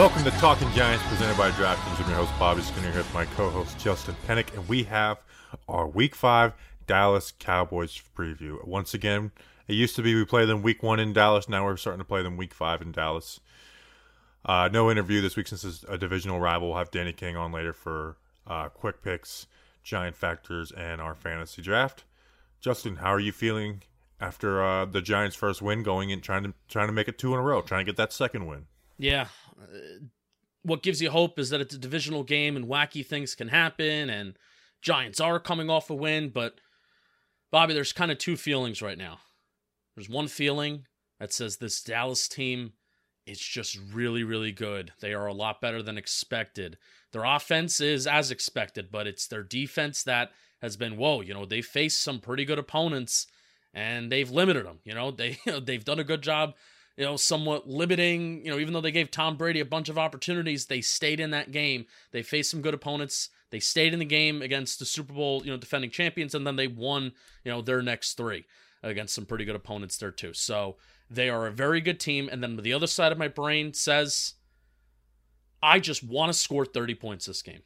Welcome to Talking Giants, presented by DraftKings. I'm your host Bobby Skinner here with my co-host Justin Pennick, and we have our Week Five Dallas Cowboys preview. Once again, it used to be we play them Week One in Dallas. Now we're starting to play them Week Five in Dallas. Uh, no interview this week since it's a divisional rival. We'll have Danny King on later for uh, quick picks, giant factors, and our fantasy draft. Justin, how are you feeling after uh, the Giants' first win, going and trying to trying to make it two in a row, trying to get that second win? Yeah. What gives you hope is that it's a divisional game and wacky things can happen and Giants are coming off a win, but Bobby, there's kind of two feelings right now. There's one feeling that says this Dallas team is just really, really good. They are a lot better than expected. Their offense is as expected, but it's their defense that has been whoa. You know, they faced some pretty good opponents and they've limited them. You know, they they've done a good job you know, somewhat limiting, you know, even though they gave Tom Brady a bunch of opportunities, they stayed in that game. They faced some good opponents. They stayed in the game against the Super Bowl, you know, defending champions, and then they won, you know, their next three against some pretty good opponents there too. So they are a very good team. And then the other side of my brain says, I just want to score 30 points this game.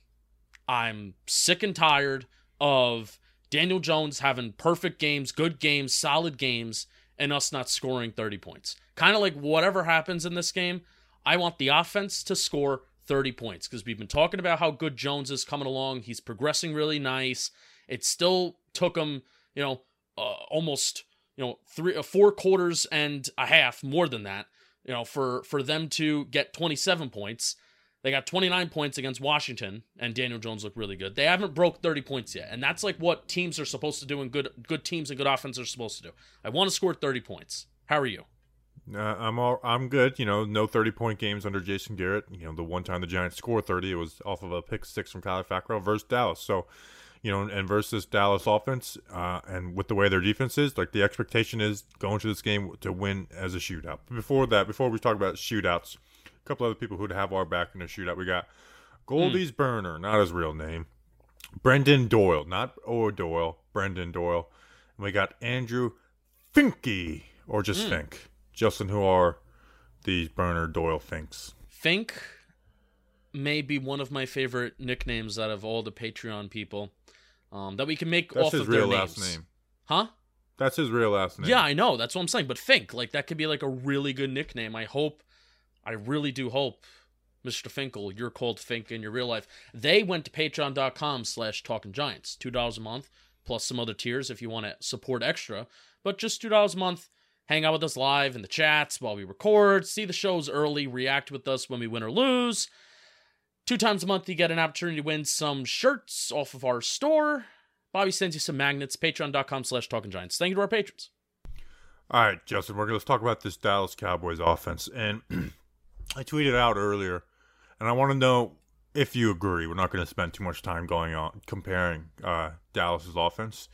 I'm sick and tired of Daniel Jones having perfect games, good games, solid games, and us not scoring 30 points. Kind of like whatever happens in this game, I want the offense to score 30 points because we've been talking about how good Jones is coming along. He's progressing really nice. It still took him, you know, uh, almost, you know, three, uh, four quarters and a half more than that, you know, for for them to get 27 points. They got 29 points against Washington, and Daniel Jones looked really good. They haven't broke 30 points yet, and that's like what teams are supposed to do, and good good teams and good offense are supposed to do. I want to score 30 points. How are you? Uh, I'm all I'm good. You know, no 30 point games under Jason Garrett. You know, the one time the Giants scored 30, it was off of a pick six from Kyler Fackrell versus Dallas. So, you know, and versus Dallas offense, uh, and with the way their defense is, like the expectation is going to this game to win as a shootout. Before that, before we talk about shootouts, a couple other people who'd have our back in a shootout. We got Goldie's Burner, not his real name. Brendan Doyle, not O'Doyle, Brendan Doyle. And we got Andrew Finky, or just Fink. Justin, who are these Burner Doyle Finks? Fink may be one of my favorite nicknames out of all the Patreon people um, that we can make That's off of their real names. last name. Huh? That's his real last name. Yeah, I know. That's what I'm saying. But Fink, like that could be like a really good nickname. I hope, I really do hope, Mr. Finkel, you're called Fink in your real life. They went to patreon.com slash talking giants. Two dollars a month, plus some other tiers if you want to support extra. But just two dollars a month. Hang out with us live in the chats while we record, see the shows early, react with us when we win or lose. Two times a month, you get an opportunity to win some shirts off of our store. Bobby sends you some magnets. Patreon.com slash talking giants. Thank you to our patrons. All right, Justin, we're going to talk about this Dallas Cowboys offense. And I tweeted out earlier, and I want to know if you agree. We're not going to spend too much time going on comparing uh, Dallas's offense.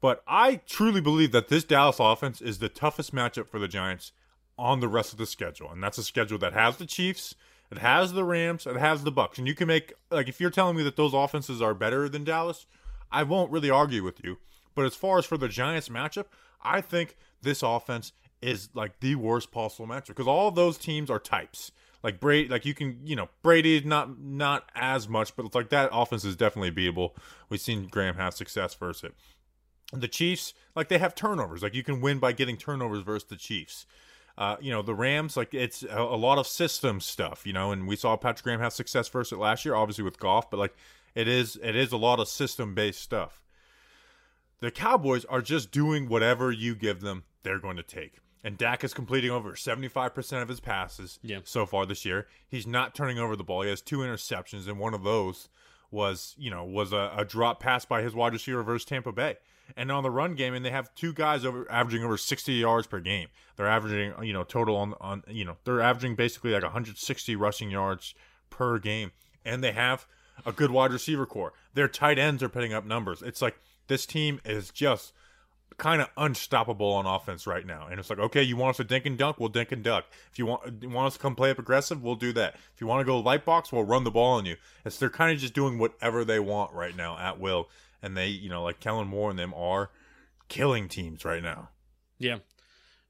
But I truly believe that this Dallas offense is the toughest matchup for the Giants on the rest of the schedule. And that's a schedule that has the Chiefs, it has the Rams, it has the Bucs. And you can make like if you're telling me that those offenses are better than Dallas, I won't really argue with you. But as far as for the Giants matchup, I think this offense is like the worst possible matchup because all those teams are types. Like Brady, like you can, you know, Brady not not as much, but it's like that offense is definitely beatable. We've seen Graham have success versus it. The Chiefs, like they have turnovers. Like you can win by getting turnovers versus the Chiefs. Uh, you know, the Rams, like it's a, a lot of system stuff, you know, and we saw Patrick Graham have success versus it last year, obviously with Goff, but like it is it is a lot of system based stuff. The Cowboys are just doing whatever you give them, they're going to take. And Dak is completing over 75% of his passes Yeah. so far this year. He's not turning over the ball. He has two interceptions, and one of those was, you know, was a, a drop pass by his wide receiver versus Tampa Bay. And on the run game, and they have two guys over averaging over 60 yards per game. They're averaging, you know, total on on, you know, they're averaging basically like 160 rushing yards per game, and they have a good wide receiver core. Their tight ends are putting up numbers. It's like this team is just kind of unstoppable on offense right now. And it's like, okay, you want us to dink and dunk, we'll dink and dunk. If you want you want us to come play up aggressive, we'll do that. If you want to go light box, we'll run the ball on you. It's they're kind of just doing whatever they want right now at will. And they, you know, like Kellen Moore and them are killing teams right now. Yeah.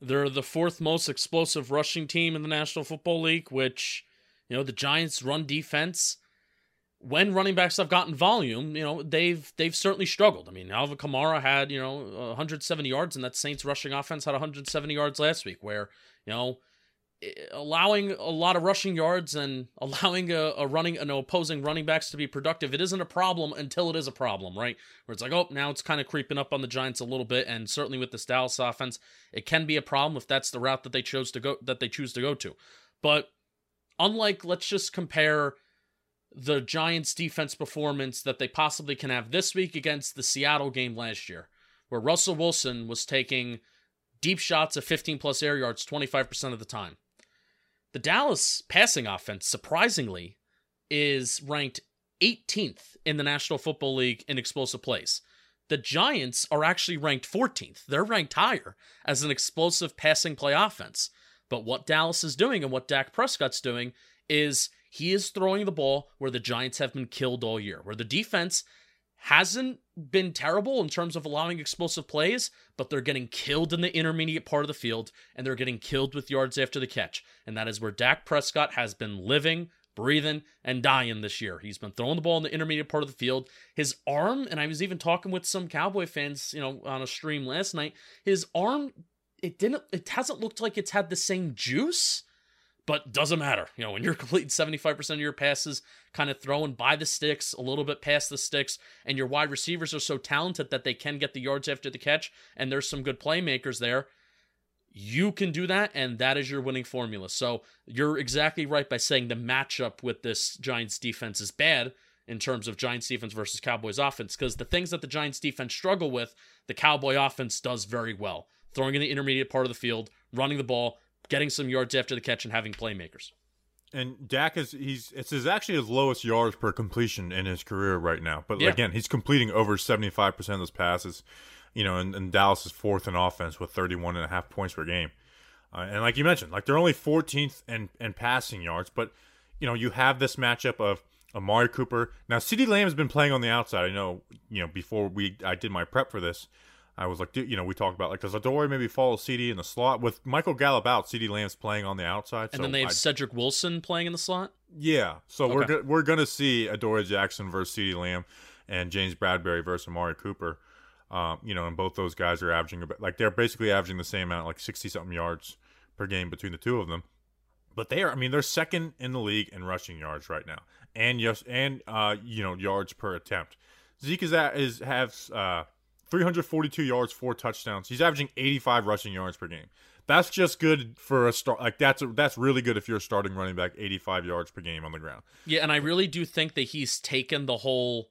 They're the fourth most explosive rushing team in the National Football League, which, you know, the Giants run defense. When running backs have gotten volume, you know, they've they've certainly struggled. I mean, Alvin Kamara had, you know, 170 yards and that Saints rushing offense had 170 yards last week where, you know, eh, allowing a lot of rushing yards and allowing a, a running an opposing running backs to be productive, it isn't a problem until it is a problem, right? Where it's like, oh, now it's kind of creeping up on the Giants a little bit, and certainly with this Dallas offense, it can be a problem if that's the route that they chose to go that they choose to go to. But unlike, let's just compare the Giants' defense performance that they possibly can have this week against the Seattle game last year, where Russell Wilson was taking deep shots of 15 plus air yards 25% of the time. The Dallas passing offense, surprisingly, is ranked 18th in the National Football League in explosive plays. The Giants are actually ranked 14th. They're ranked higher as an explosive passing play offense. But what Dallas is doing and what Dak Prescott's doing is he is throwing the ball where the Giants have been killed all year, where the defense hasn't been terrible in terms of allowing explosive plays, but they're getting killed in the intermediate part of the field and they're getting killed with yards after the catch. And that is where Dak Prescott has been living, breathing, and dying this year. He's been throwing the ball in the intermediate part of the field. His arm, and I was even talking with some Cowboy fans, you know, on a stream last night, his arm, it didn't, it hasn't looked like it's had the same juice but doesn't matter. You know, when you're completing 75% of your passes, kind of throwing by the sticks, a little bit past the sticks, and your wide receivers are so talented that they can get the yards after the catch, and there's some good playmakers there. You can do that, and that is your winning formula. So you're exactly right by saying the matchup with this Giants defense is bad in terms of Giants defense versus Cowboys offense, because the things that the Giants defense struggle with, the Cowboy offense does very well. Throwing in the intermediate part of the field, running the ball, getting some yards after the catch and having playmakers. And Dak is he's it's his actually his lowest yards per completion in his career right now. But Yeah. again, he's completing over seventy five percent of those passes. You know, and, and Dallas is fourth in offense with 31 and a half points per game. Uh, and like you mentioned, like they're only 14th in, in passing yards, but you know you have this matchup of Amari Cooper. Now, CeeDee Lamb has been playing on the outside. I know, you know, before we I did my prep for this, I was like, you know, we talked about like does Adore maybe follow CeeDee in the slot with Michael Gallup out? CeeDee Lamb's playing on the outside, And so then they have I- Cedric Wilson playing in the slot. yeah, so we're go- we're gonna see Adoree' Jackson versus CeeDee Lamb and James Bradberry versus Amari Cooper. Um, you know, and both those guys are averaging about like they're basically averaging the same amount, like sixty something yards per game between the two of them. But they are, I mean, they're second in the league in rushing yards right now, and yes, and uh, you know, yards per attempt. Zeke is at is has uh, 342 yards, four touchdowns. He's averaging 85 rushing yards per game. That's just good for a start. Like that's that's really good if you're a starting running back, 85 yards per game on the ground. Yeah, and I really do think that he's taken the whole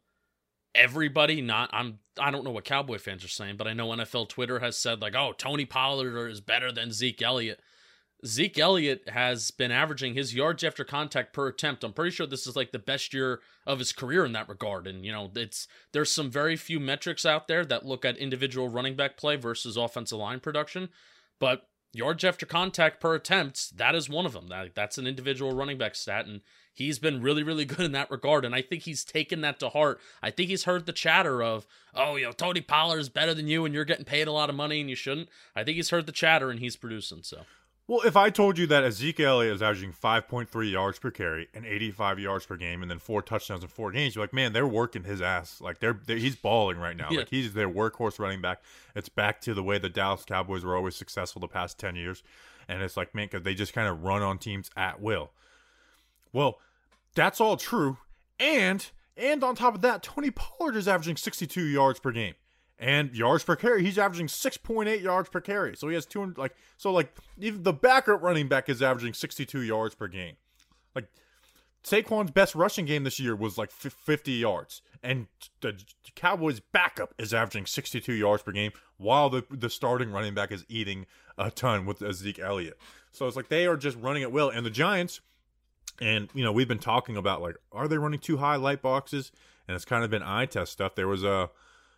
everybody not I'm I don't know what Cowboy fans are saying, but I know NFL Twitter has said like, "Oh, Tony Pollard is better than Zeke Elliott." Zeke Elliott has been averaging his yards after contact per attempt. I'm pretty sure this is like the best year of his career in that regard. And you know, it's there's some very few metrics out there that look at individual running back play versus offensive line production, but yards after contact per attempt, that is one of them. That that's an individual running back stat, and he's been really, really good in that regard. And I think he's taken that to heart. I think he's heard the chatter of, oh, you know, Tony Pollard is better than you, and you're getting paid a lot of money, and you shouldn't. I think he's heard the chatter, and he's producing. So Well, if I told you that Ezekiel Elliott is averaging 5.3 yards per carry and 85 yards per game, and then four touchdowns in four games, you're like, man, they're working his ass. Like they're, they're he's balling right now. Yeah. Like he's their workhorse running back. It's back to the way the Dallas Cowboys were always successful the past 10 years, and it's like, man, because they just kind of run on teams at will. Well, that's all true, and and on top of that, Tony Pollard is averaging 62 yards per game. And yards per carry, he's averaging 6.8 yards per carry. So he has 200 like so like even the backup running back is averaging 62 yards per game. Like Saquon's best rushing game this year was like 50 yards, and the Cowboys' backup is averaging 62 yards per game, while the the starting running back is eating a ton with Zeke Elliott. So it's like they are just running at will, and the Giants, and you know we've been talking about like are they running two high light boxes, and it's kind of been eye test stuff. There was a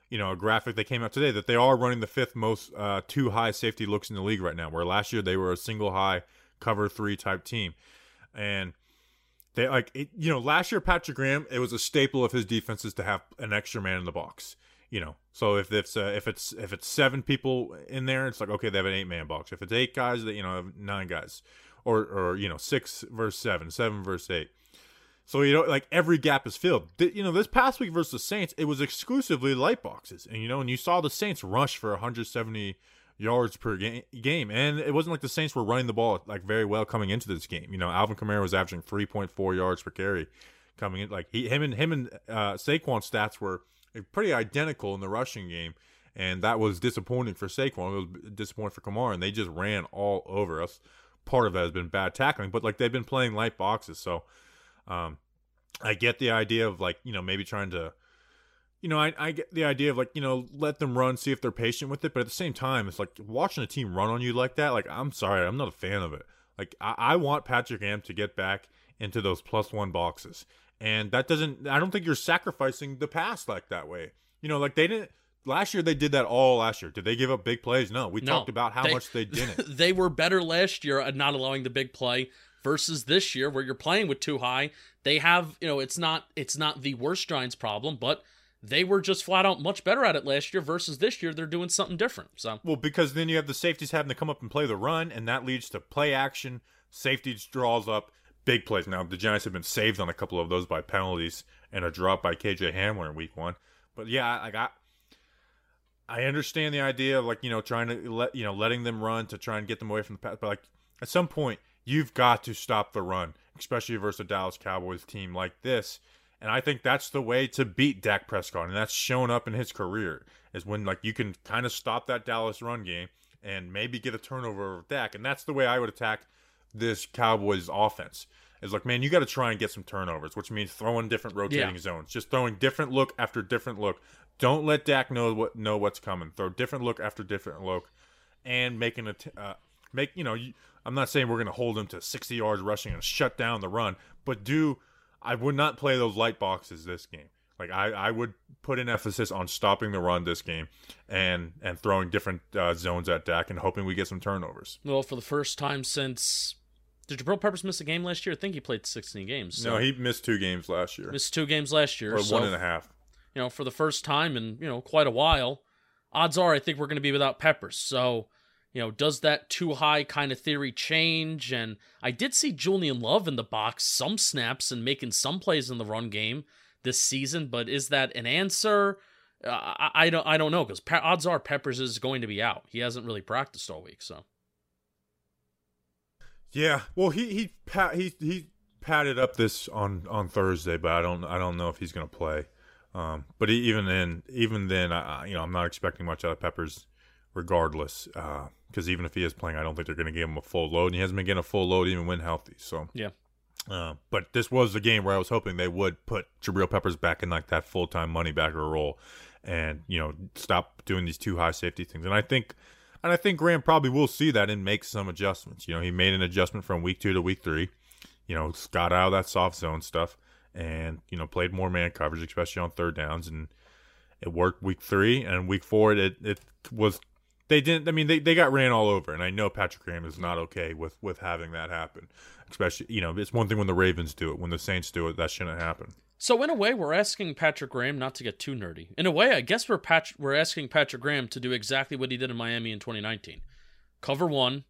you know a graphic that came out today that they are running the fifth most uh, two high safety looks in the league right now, where last year they were a single high cover three type team, and they like it, you know last year Patrick Graham it was a staple of his defenses to have an extra man in the box. You know, so if it's uh, if it's if it's seven people in there, it's like okay they have an eight man box. If it's eight guys, that you know have nine guys, or or you know six versus seven, seven versus eight. So you know, like every gap is filled. You know, this past week versus the Saints, it was exclusively light boxes, and you know, and you saw the Saints rush for 170 yards per ga- game, and it wasn't like the Saints were running the ball like very well coming into this game. You know, Alvin Kamara was averaging 3.4 yards per carry coming in. Like he, him and him and uh, Saquon stats were pretty identical in the rushing game, and that was disappointing for Saquon. It was disappointing for Kamara, and they just ran all over us. Part of that has been bad tackling, but like they've been playing light boxes, so. Um, I get the idea of like you know maybe trying to, you know, I I get the idea of like you know let them run, see if they're patient with it, but at the same time, it's like watching a team run on you like that. Like I'm sorry, I'm not a fan of it. Like I, I want Patrick Graham to get back into those plus one boxes, and that doesn't. I don't think you're sacrificing the pass like that way. You know, like they didn't. Last year they did that all last year. Did they give up big plays? No. We No. talked about how They- much they didn't. they were better last year at not allowing the big play versus this year where you're playing with two high. They have, you know, it's not it's not the worst Giants problem, but they were just flat out much better at it last year versus this year they're doing something different. So Well, because then you have the safeties having to come up and play the run, and that leads to play action. Safeties draws up big plays. Now the Giants have been saved on a couple of those by penalties and a drop by KJ Hamler in Week One. But yeah, I I, I understand the idea of like you know trying to let you know letting them run to try and get them away from the pass. But like at some point, you've got to stop the run, especially versus a Dallas Cowboys team like this. And I think that's the way to beat Dak Prescott, and that's shown up in his career is when like you can kind of stop that Dallas run game and maybe get a turnover over Dak, and that's the way I would attack this Cowboys offense. Is like, man, you got to try and get some turnovers, which means throwing different rotating Yeah. zones, just throwing different look after different look. Don't let Dak know what know what's coming. Throw different look after different look, and making a t- uh, make you know. I'm not saying we're going to hold him to 60 yards rushing and shut down the run, but do I would not play those light boxes this game. Like I, I would put an emphasis on stopping the run this game, and and throwing different uh, zones at Dak and hoping we get some turnovers. well, for the first time since did Jabril Peppers miss a game last year? I think he played 16 games. So no, he missed two games last year, missed two games last year. or so one and a half. you know, for the first time in, you know, quite a while, odds are I think we're going to be without Peppers. So, you know, does that two high kind of theory change? And I did see Julian Love in the box some snaps and making some plays in the run game this season, but is that an answer? Uh, I, I don't I don't know because pe- odds are Peppers is going to be out. He hasn't really practiced all week, so Yeah, well, he he pat he he padded up this on on Thursday, but I don't I don't know if he's going to play. Um, but even then, even then, I, you know, I'm not expecting much out of Peppers, regardless. Because even if he is playing, I don't think they're going to give him a full load, and he hasn't been getting a full load even when healthy. So yeah. Uh, but this was the game where I was hoping they would put Jabril Peppers back in like that full time money backer role, and you know stop doing these two high safety things. And I think, and I think Graham probably will see that and make some adjustments. You know, he made an adjustment from week two to week three. You know, got out of that soft zone stuff, and you know played more man coverage, especially on third downs, and it worked week three and week four. It it was they didn't. I mean, they, they got ran all over, and I know Patrick Graham is not okay with with having that happen. Especially, you know, it's one thing when the Ravens do it. When the Saints do it, that shouldn't happen. So in a way, we're asking Patrick Graham not to get too nerdy. In a way, I guess we're Pat- we're asking Patrick Graham to do exactly what he did in Miami in 2019. Cover one,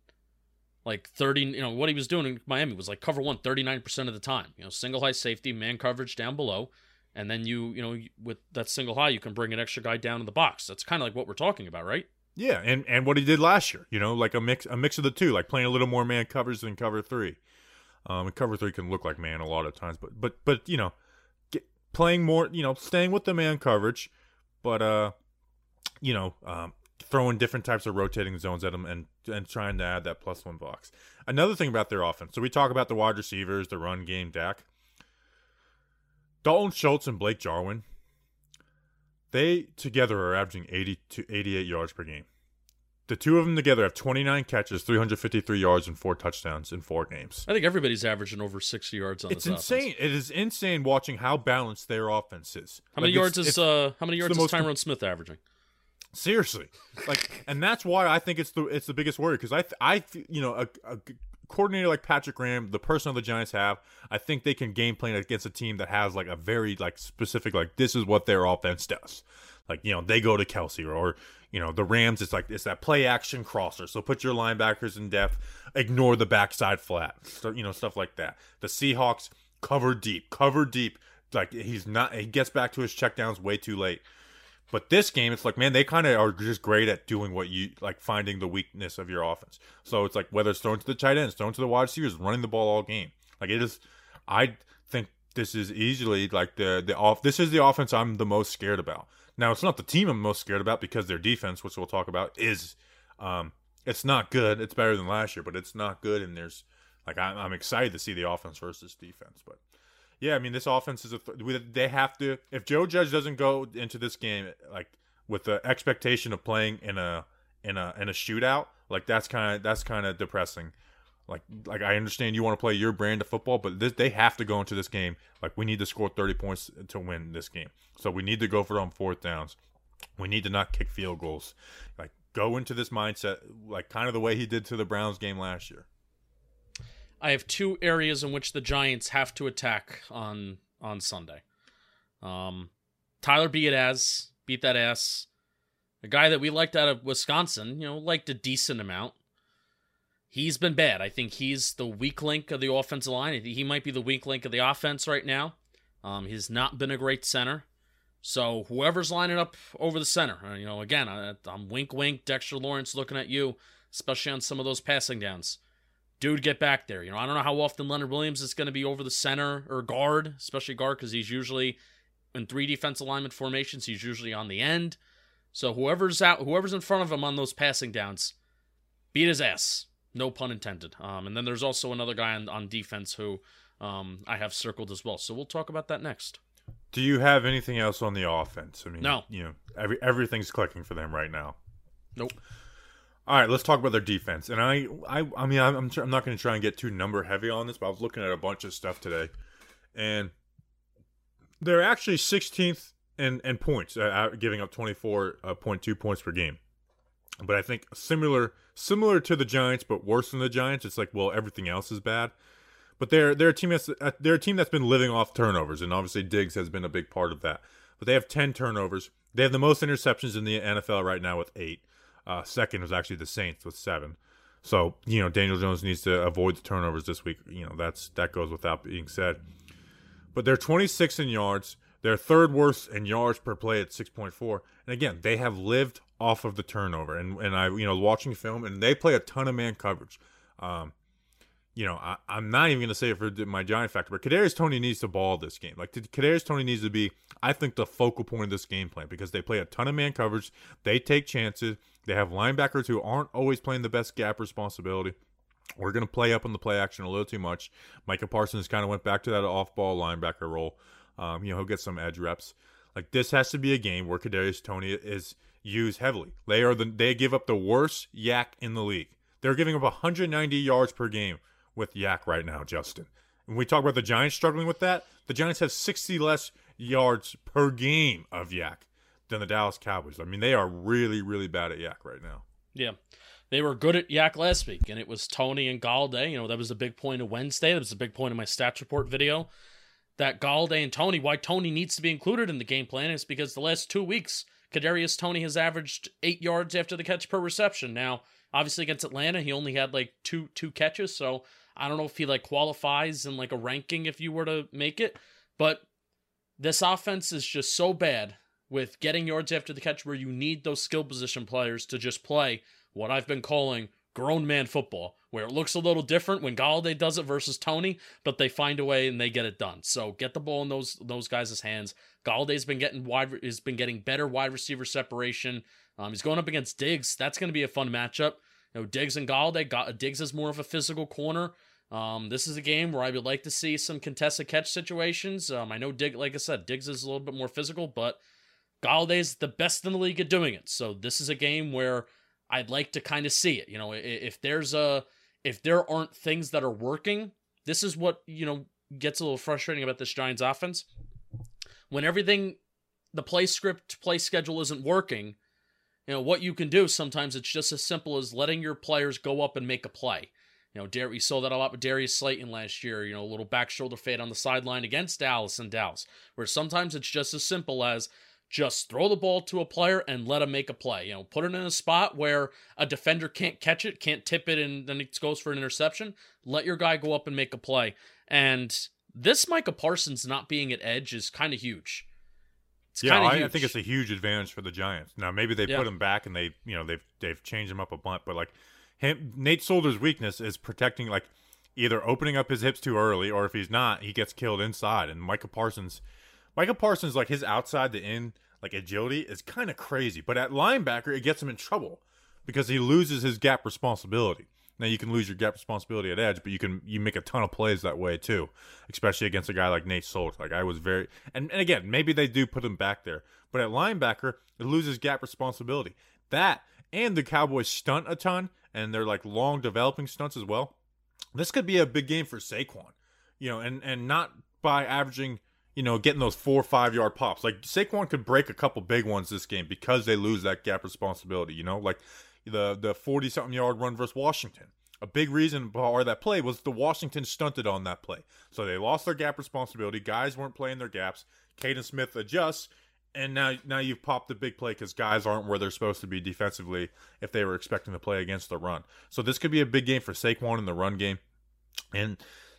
like 30, you know, what he was doing in Miami was like cover one 39% of the time. You know, single high safety, man coverage down below, and then you, you know, with that single high, you can bring an extra guy down in the box. That's kind of like what we're talking about, right? Yeah, and and what he did last year, you know, like a mix a mix of the two, like playing a little more man covers than cover three. Um, cover three can look like man a lot of times, but but but you know, get, playing more, you know, staying with the man coverage, but uh, you know, um, throwing different types of rotating zones at them and and trying to add that plus one box. Another thing about their offense. So we talk about the wide receivers, the run game, Dak. Dalton Schultz and Blake Jarwin. They together are averaging 80 to 88 yards per game. The two of them together have 29 catches, 353 yards, and four touchdowns in four games. I think everybody's averaging over 60 yards on It's this offense. It's insane. It is insane watching how balanced their offense is. How many Like, yards it's- is it's- uh how many yards is Tyron Smith averaging? Seriously, like, and that's why I think it's the it's the biggest worry because I th- I you know a, a coordinator like Patrick Graham, the person the Giants have, I think they can game plan against a team that has like a very like specific like this is what their offense does. Like you know they go to Kelsey or, or you know the Rams. It's like it's that play action crosser. So put your linebackers in depth, ignore the backside flat. So you know stuff like that. The Seahawks cover deep, cover deep. Like he's not. He gets back to his checkdowns way too late. But this game, it's like, man, they kind of are just great at doing what you like, finding the weakness of your offense. So it's like whether it's thrown to the tight ends, thrown to the wide receivers, running the ball all game. Like it is, I think this is easily like the the off. This is the offense I'm the most scared about. Now it's not the team I'm most scared about because their defense, which we'll talk about, is um, it's not good. It's better than last year, but it's not good. And there's like I'm, I'm excited to see the offense versus defense, but. Yeah, I mean, this offense is a. Th- they have to. If Joe Judge doesn't go into this game like with the expectation of playing in a in a in a shootout, like that's kind of that's kind of depressing. Like like I understand you want to play your brand of football, but this, they have to go into this game like we need to score thirty points to win this game. So we need to go for it on fourth downs. We need to not kick field goals. Like go into this mindset like kind of the way he did to the Browns game last year. I have two areas in which the Giants have to attack on on Sunday. Um, Tyler Biadasz beat that ass. A guy that we liked out of Wisconsin, you know, liked a decent amount. He's been bad. I think he's the weak link of the offensive line. He might be the weak link of the offense right now. Um, he's not been a great center. So whoever's lining up over the center, uh, you know, again, I, I'm wink, wink, Dexter Lawrence looking at you, especially on some of those passing downs dude, get back there. You know, I don't know how often Leonard Williams is going to be over the center or guard, especially guard, because he's usually in three defense alignment formations. He's usually on the end. So whoever's out, whoever's in front of him on those passing downs, beat his ass. No pun intended. Um, and then there's also another guy on, on defense who um, I have circled as well. So we'll talk about that next. Do you have anything else on the offense? I mean, No. You know, every everything's clicking for them right now. Nope. All right, let's talk about their defense. And I, I, I mean, I'm, I'm, I'm not going to try and get too number heavy on this, but I was looking at a bunch of stuff today, and they're actually 16th in, in points, uh, giving up 24.2 points per game. But I think similar, similar to the Giants, but worse than the Giants. It's like, well, everything else is bad. But they're they're a team that's uh, they're a team that's been living off turnovers, and obviously Diggs has been a big part of that. But they have 10 turnovers. They have the most interceptions in the NFL right now with eight. Uh, second was actually the Saints with seven. So you know Daniel Jones needs to avoid the turnovers this week. You know that's that goes without being said. But they're 26 in yards. They're third worst in yards per play at 6.4. And again, they have lived off of the turnover. And and I you know watching film and they play a ton of man coverage. Um, you know, I, I'm not even going to say it for my giant factor, but Kadarius Toney needs to ball this game. Like Kadarius Toney needs to be, I think, the focal point of this game plan because they play a ton of man coverage. They take chances. They have linebackers who aren't always playing the best gap responsibility. We're going to play up on the play action a little too much. Micah Parsons kind of went back to that off-ball linebacker role. Um, you know, he'll get some edge reps. Like this has to be a game where Kadarius Toney is used heavily. They are the they give up the worst YAC in the league. They're giving up 190 yards per game with YAC right now, Justin. When we talk about the Giants struggling with that, the Giants have 60 less yards per game of YAC than the Dallas Cowboys. I mean, they are really, really bad at YAC right now. Yeah. They were good at YAC last week, and it was Toney and Golladay. You know, that was a big point of Wednesday. That was a big point of my stats report video. That Golladay and Toney, why Toney needs to be included in the game plan is because the last two weeks, Kadarius Toney has averaged eight yards after the catch per reception. Now, obviously against Atlanta, he only had like two two catches, so I don't know if he like qualifies in like a ranking if you were to make it, but this offense is just so bad with getting yards after the catch where you need those skill position players to just play what I've been calling grown man football, where it looks a little different when Golladay does it versus Toney, but they find a way and they get it done. So get the ball in those those guys' hands. Golladay's been getting wide has been getting better wide receiver separation. Um, he's going up against Diggs. That's going to be a fun matchup. You know, Diggs and Golladay. Got Diggs is more of a physical corner. Um, this is a game where I would like to see some contested catch situations. Um, I know Diggs, like I said, Diggs is a little bit more physical, but Golladay's the best in the league at doing it. So this is a game where I'd like to kind of see it. You know, if there's a if there aren't things that are working, this is what you know gets a little frustrating about this Giants offense. When everything, the play script, play schedule isn't working, you know what you can do. Sometimes it's just as simple as letting your players go up and make a play. You know, Dar- we saw that a lot with Darius Slayton last year. You know, a little back shoulder fade on the sideline against Dallas and Dallas, where sometimes it's just as simple as just throw the ball to a player and let him make a play. You know, put it in a spot where a defender can't catch it, can't tip it, and then it goes for an interception. Let your guy go up and make a play. And this Micah Parsons not being at edge is kind of huge. It's yeah, I, I, think it's a huge advantage for the Giants. Now maybe they yeah. put him back and they, you know, they've they've changed him up a bunch, but like him, Nate Solder's weakness is protecting like either opening up his hips too early or if he's not, he gets killed inside. And Micah Parsons Micah Parsons, like his outside to in, like agility is kind of crazy. But at linebacker, it gets him in trouble because he loses his gap responsibility. Now you can lose your gap responsibility at edge, but you can you make a ton of plays that way too, especially against a guy like Nate Solder. Like I was very and, and again, maybe they do put him back there, but at linebacker, it loses gap responsibility. That and the Cowboys stunt a ton, and they're like long developing stunts as well. This could be a big game for Saquon, you know, and and not by averaging you know, getting those four or five yard pops. Like Saquon could break a couple big ones this game because they lose that gap responsibility. You know, like the the forty something yard run versus Washington. A big reason for that play was the Washington stunted on that play, so they lost their gap responsibility. Guys weren't playing their gaps. Kaden Smith adjusts, and now now you've popped the big play because guys aren't where they're supposed to be defensively if they were expecting to play against the run. So this could be a big game for Saquon in the run game, and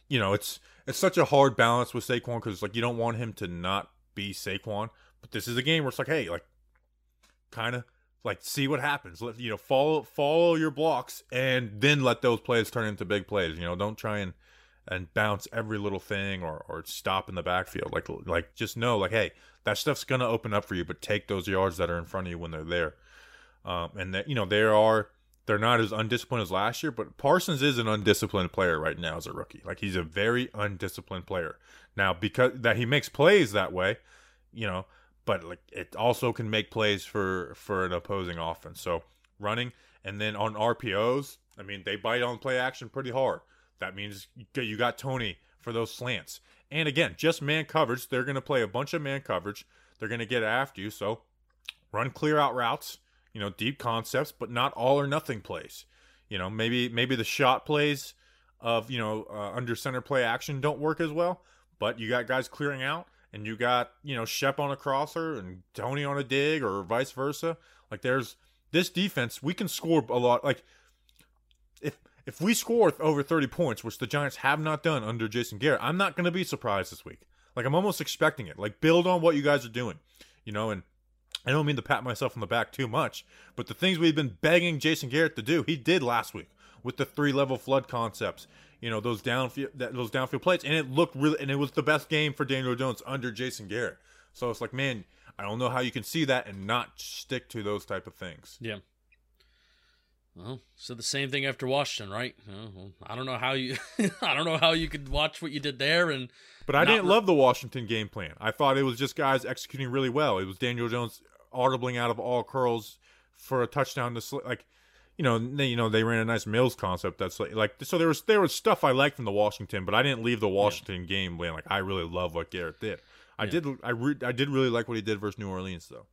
you know it's it's such a hard balance with Saquon because like you don't want him to not be Saquon, but this is a game where it's like, hey, like kind of like see what happens. Let you know follow follow your blocks and then let those plays turn into big plays. You know, don't try and and bounce every little thing or or stop in the backfield. Like like just know like hey, that stuff's gonna open up for you, but take those yards that are in front of you when they're there. Um, and that you know there are they're not as undisciplined as last year, but Parsons is an undisciplined player right now as a rookie. Like he's a very undisciplined player. Now because that he makes plays that way, you know, but like it also can make plays for for an opposing offense. So running and then on RPOs, I mean they bite on play action pretty hard. That means you got Toney for those slants. And again, just man coverage. They're going to play a bunch of man coverage. They're going to get after you. So run clear out routes you know, deep concepts, but not all or nothing plays. You know, maybe maybe the shot plays of you know uh, under center play action don't work as well, but you got guys clearing out, and you got you know Shep on a crosser and Toney on a dig, or vice versa. Like there's this defense, we can score a lot. Like if if we score over 30 points, which the Giants have not done under Jason Garrett, I'm not going to be surprised this week. Like I'm almost expecting it. Like build on what you guys are doing, you know, and I don't mean to pat myself on the back too much, but the things we've been begging Jason Garrett to do, he did last week with the three level flood concepts. You know those downfield those downfield plays, and it looked really, and it was the best game for Daniel Jones under Jason Garrett. So it's like, man, I don't know how you can see that and not stick to those type of things. Yeah. Well, so the same thing after Washington, right? Well, I don't know how you, I don't know how you could watch what you did there and. But I didn't re- love the Washington game plan. I thought it was just guys executing really well. It was Daniel Jones audibling out of all curls for a touchdown to sl- like you know they, you know they ran a nice Mills concept that's like, like so there was there was stuff I liked from the Washington but I didn't leave the Washington yeah. game being like I really love what Garrett did. I yeah. did I re- I did really like what he did versus New Orleans though.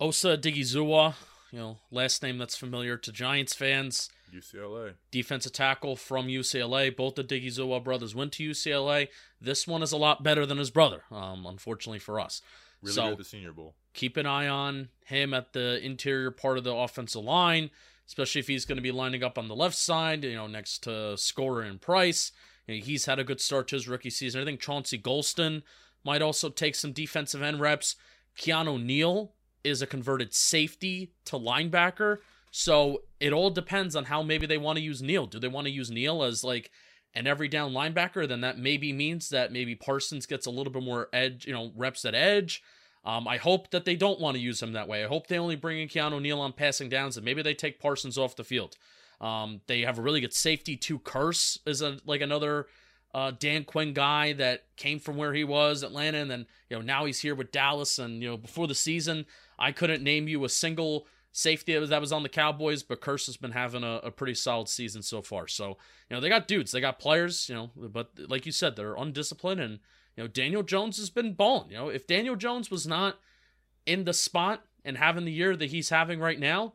Osa Odighizuwa you know last name that's familiar to Giants fans. UCLA defensive tackle from UCLA both the Odighizuwa brothers went to UCLA this one is a lot better than his brother um unfortunately for us really so, good at the Senior Bowl keep an eye on him at the interior part of the offensive line, especially if he's going to be lining up on the left side, you know, next to Skura and Price. You know, he's had a good start to his rookie season. I think Chauncey Golston might also take some defensive end reps. Keanu Neal is a converted safety to linebacker. So it all depends on how maybe they want to use Neal. Do they want to use Neal as like an every down linebacker? Then that maybe means that maybe Parsons gets a little bit more edge, you know, reps at edge. Um, I hope that they don't want to use him that way. I hope they only bring in Keanu Neal on passing downs and maybe they take Parsons off the field. Um, they have a really good safety. Two Kearse is a, like another uh, Dan Quinn guy that came from where he was, Atlanta, and then you know now he's here with Dallas. And you know before the season, I couldn't name you a single safety that was, on the Cowboys, but Kearse has been having a, a pretty solid season so far. So you know they got dudes, they got players, you know, but like you said, they're undisciplined, and you know Daniel Jones has been balling. You know if Daniel Jones was not in the spot and having the year that he's having right now.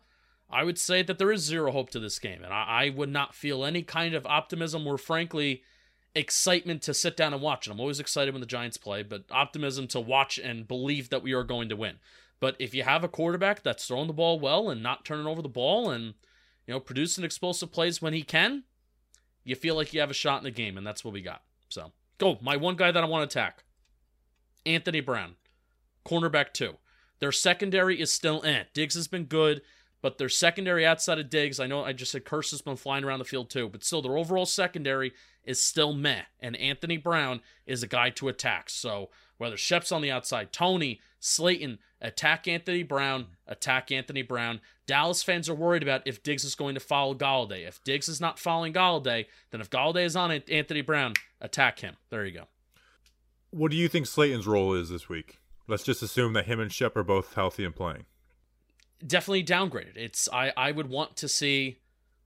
I would say that there is zero hope to this game, and I, I would not feel any kind of optimism or, frankly, excitement to sit down and watch. And I'm always excited when the Giants play, but optimism to watch and believe that we are going to win. But if you have a quarterback that's throwing the ball well and not turning over the ball and you know producing explosive plays when he can, you feel like you have a shot in the game, and that's what we got. So go. My one guy that I want to attack, Anthony Brown, cornerback two. Their secondary is still eh. Diggs has been good, but their secondary outside of Diggs, I know I just said Kearse has been flying around the field too, but still their overall secondary is still meh. And Anthony Brown is a guy to attack. So whether Shep's on the outside, Toney, Slayton, attack Anthony Brown, attack Anthony Brown. Dallas fans are worried about if Diggs is going to follow Golladay. If Diggs is not following Golladay, then if Golladay is on it, Anthony Brown, attack him. There you go. What do you think Slayton's role is this week? Let's just assume that him and Shep are both healthy and playing. Definitely downgraded. It's I I would want to see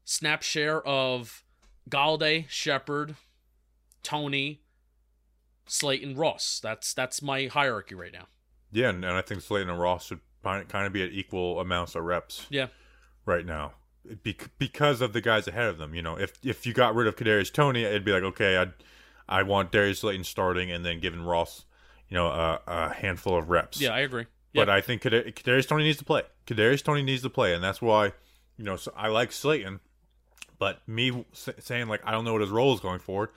snap share of Golladay, Shepard, Toney, Slayton, Ross. That's that's my hierarchy right now. Yeah, and, and I think Slayton and Ross should kind of be at equal amounts of reps Yeah. right now Bec- because of the guys ahead of them. You know, if if you got rid of Kadarius Toney, it'd be like okay, I I want Darius Slayton starting and then giving Ross, you know, a, a handful of reps. Yeah, I agree. But I think Kadar- Kadarius Toney needs to play. Kadarius Toney needs to play, and that's why, you know, so I like Slayton. But me saying like I don't know what his role is going forward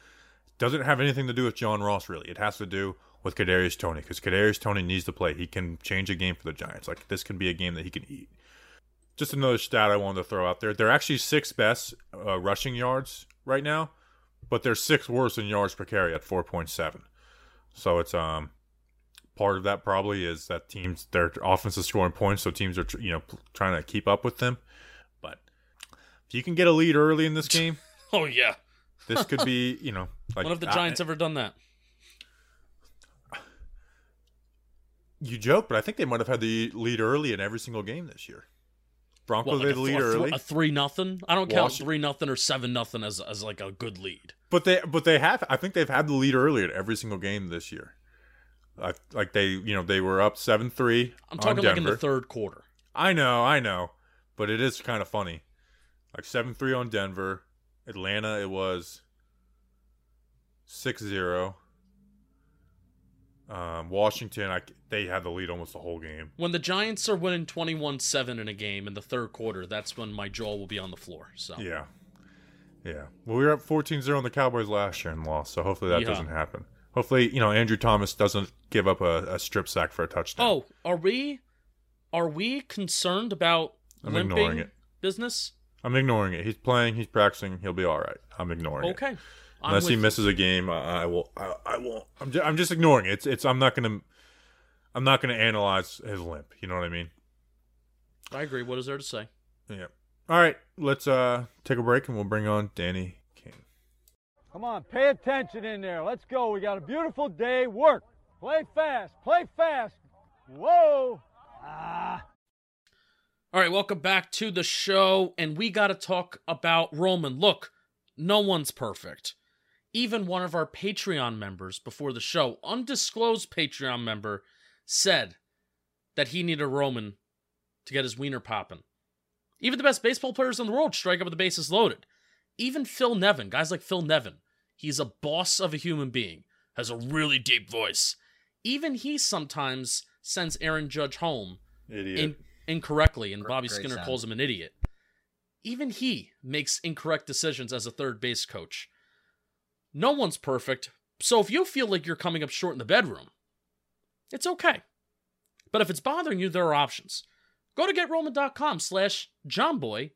doesn't have anything to do with John Ross. Really, it has to do with Kadarius Toney because Kadarius Toney needs to play. He can change a game for the Giants. Like this can be a game that he can eat. Just another stat I wanted to throw out there. They're actually sixth best uh, rushing yards right now, but they're sixth worst in yards per carry at four point seven. So it's um part of that probably is that teams their offense is scoring points, so teams are you know trying to keep up with them. But if you can get a lead early in this game, Oh yeah. This could be you know like When have the I- Giants ever done that? you joke, but I think they might have had the lead early in every single game this year. Broncos What, like had the lead th- early, a three nothing. I don't count Washington- three nothing or seven nothing as as like a good lead. but they but they have. I think they've had the lead early in every single game this year. I, like they you know they were up seven three. I'm talking like in the third quarter. I know, I know, but it is kind of funny. Like seven three on Denver, Atlanta. It was 6-0. Um, Washington, I, they had the lead almost the whole game. When the Giants are winning 21-7 in a game in the third quarter, that's when my jaw will be on the floor. So Yeah, yeah. Well, we were up 14-0 on the Cowboys last year and lost, so hopefully that Yeah. doesn't happen. Hopefully, you know Andrew Thomas doesn't give up a, a strip sack for a touchdown. Oh, are we are we concerned about I'm limping business? I'm ignoring it. He's playing. He's practicing. He'll be all right. I'm ignoring it. Okay. Unless he with you. misses a game, I, I will. I, I won't. I'm just, I'm just ignoring it. It's. It's. I'm not gonna. I'm not gonna analyze his limp. You know what I mean? I agree. What is there to say? Yeah. All right. Let's uh take a break and we'll bring on Danny King. Come on, pay attention in there. Let's go. We got a beautiful day. Work. Play fast. Play fast. Whoa. Ah. All right, welcome back to the show, and we got to talk about Roman. Look, no one's perfect. Even one of our Patreon members before the show, undisclosed Patreon member, said that he needed Roman to get his wiener popping. Even the best baseball players in the world strike up with the bases loaded. Even Phil Nevin, guys like Phil Nevin, he's a boss of a human being, has a really deep voice. Even he sometimes sends Aaron Judge home Idiot. in, incorrectly, and Bobby great Skinner sound. calls him an idiot. Even he makes incorrect decisions as a third base coach. No one's perfect, so if you feel like you're coming up short in the bedroom, it's okay. But if it's bothering you, there are options. Go to getroman.com slash jomboy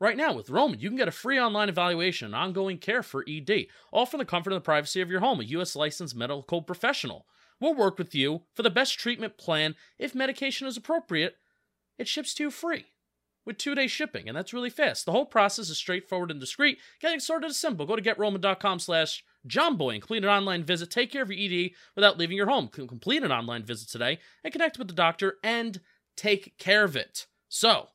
right now. With Roman, you can get a free online evaluation and ongoing care for ED, all from the comfort and the privacy of your home. A U.S. licensed medical professional will work with you for the best treatment plan. If medication is appropriate, it ships to you free with two day shipping, and that's really fast. The whole process is straightforward and discreet. Getting started is simple. Go to getroman.com slash jomboy and complete an online visit. Take care of your ED without leaving your home. Complete an online visit today and connect with the doctor and take care of it. So,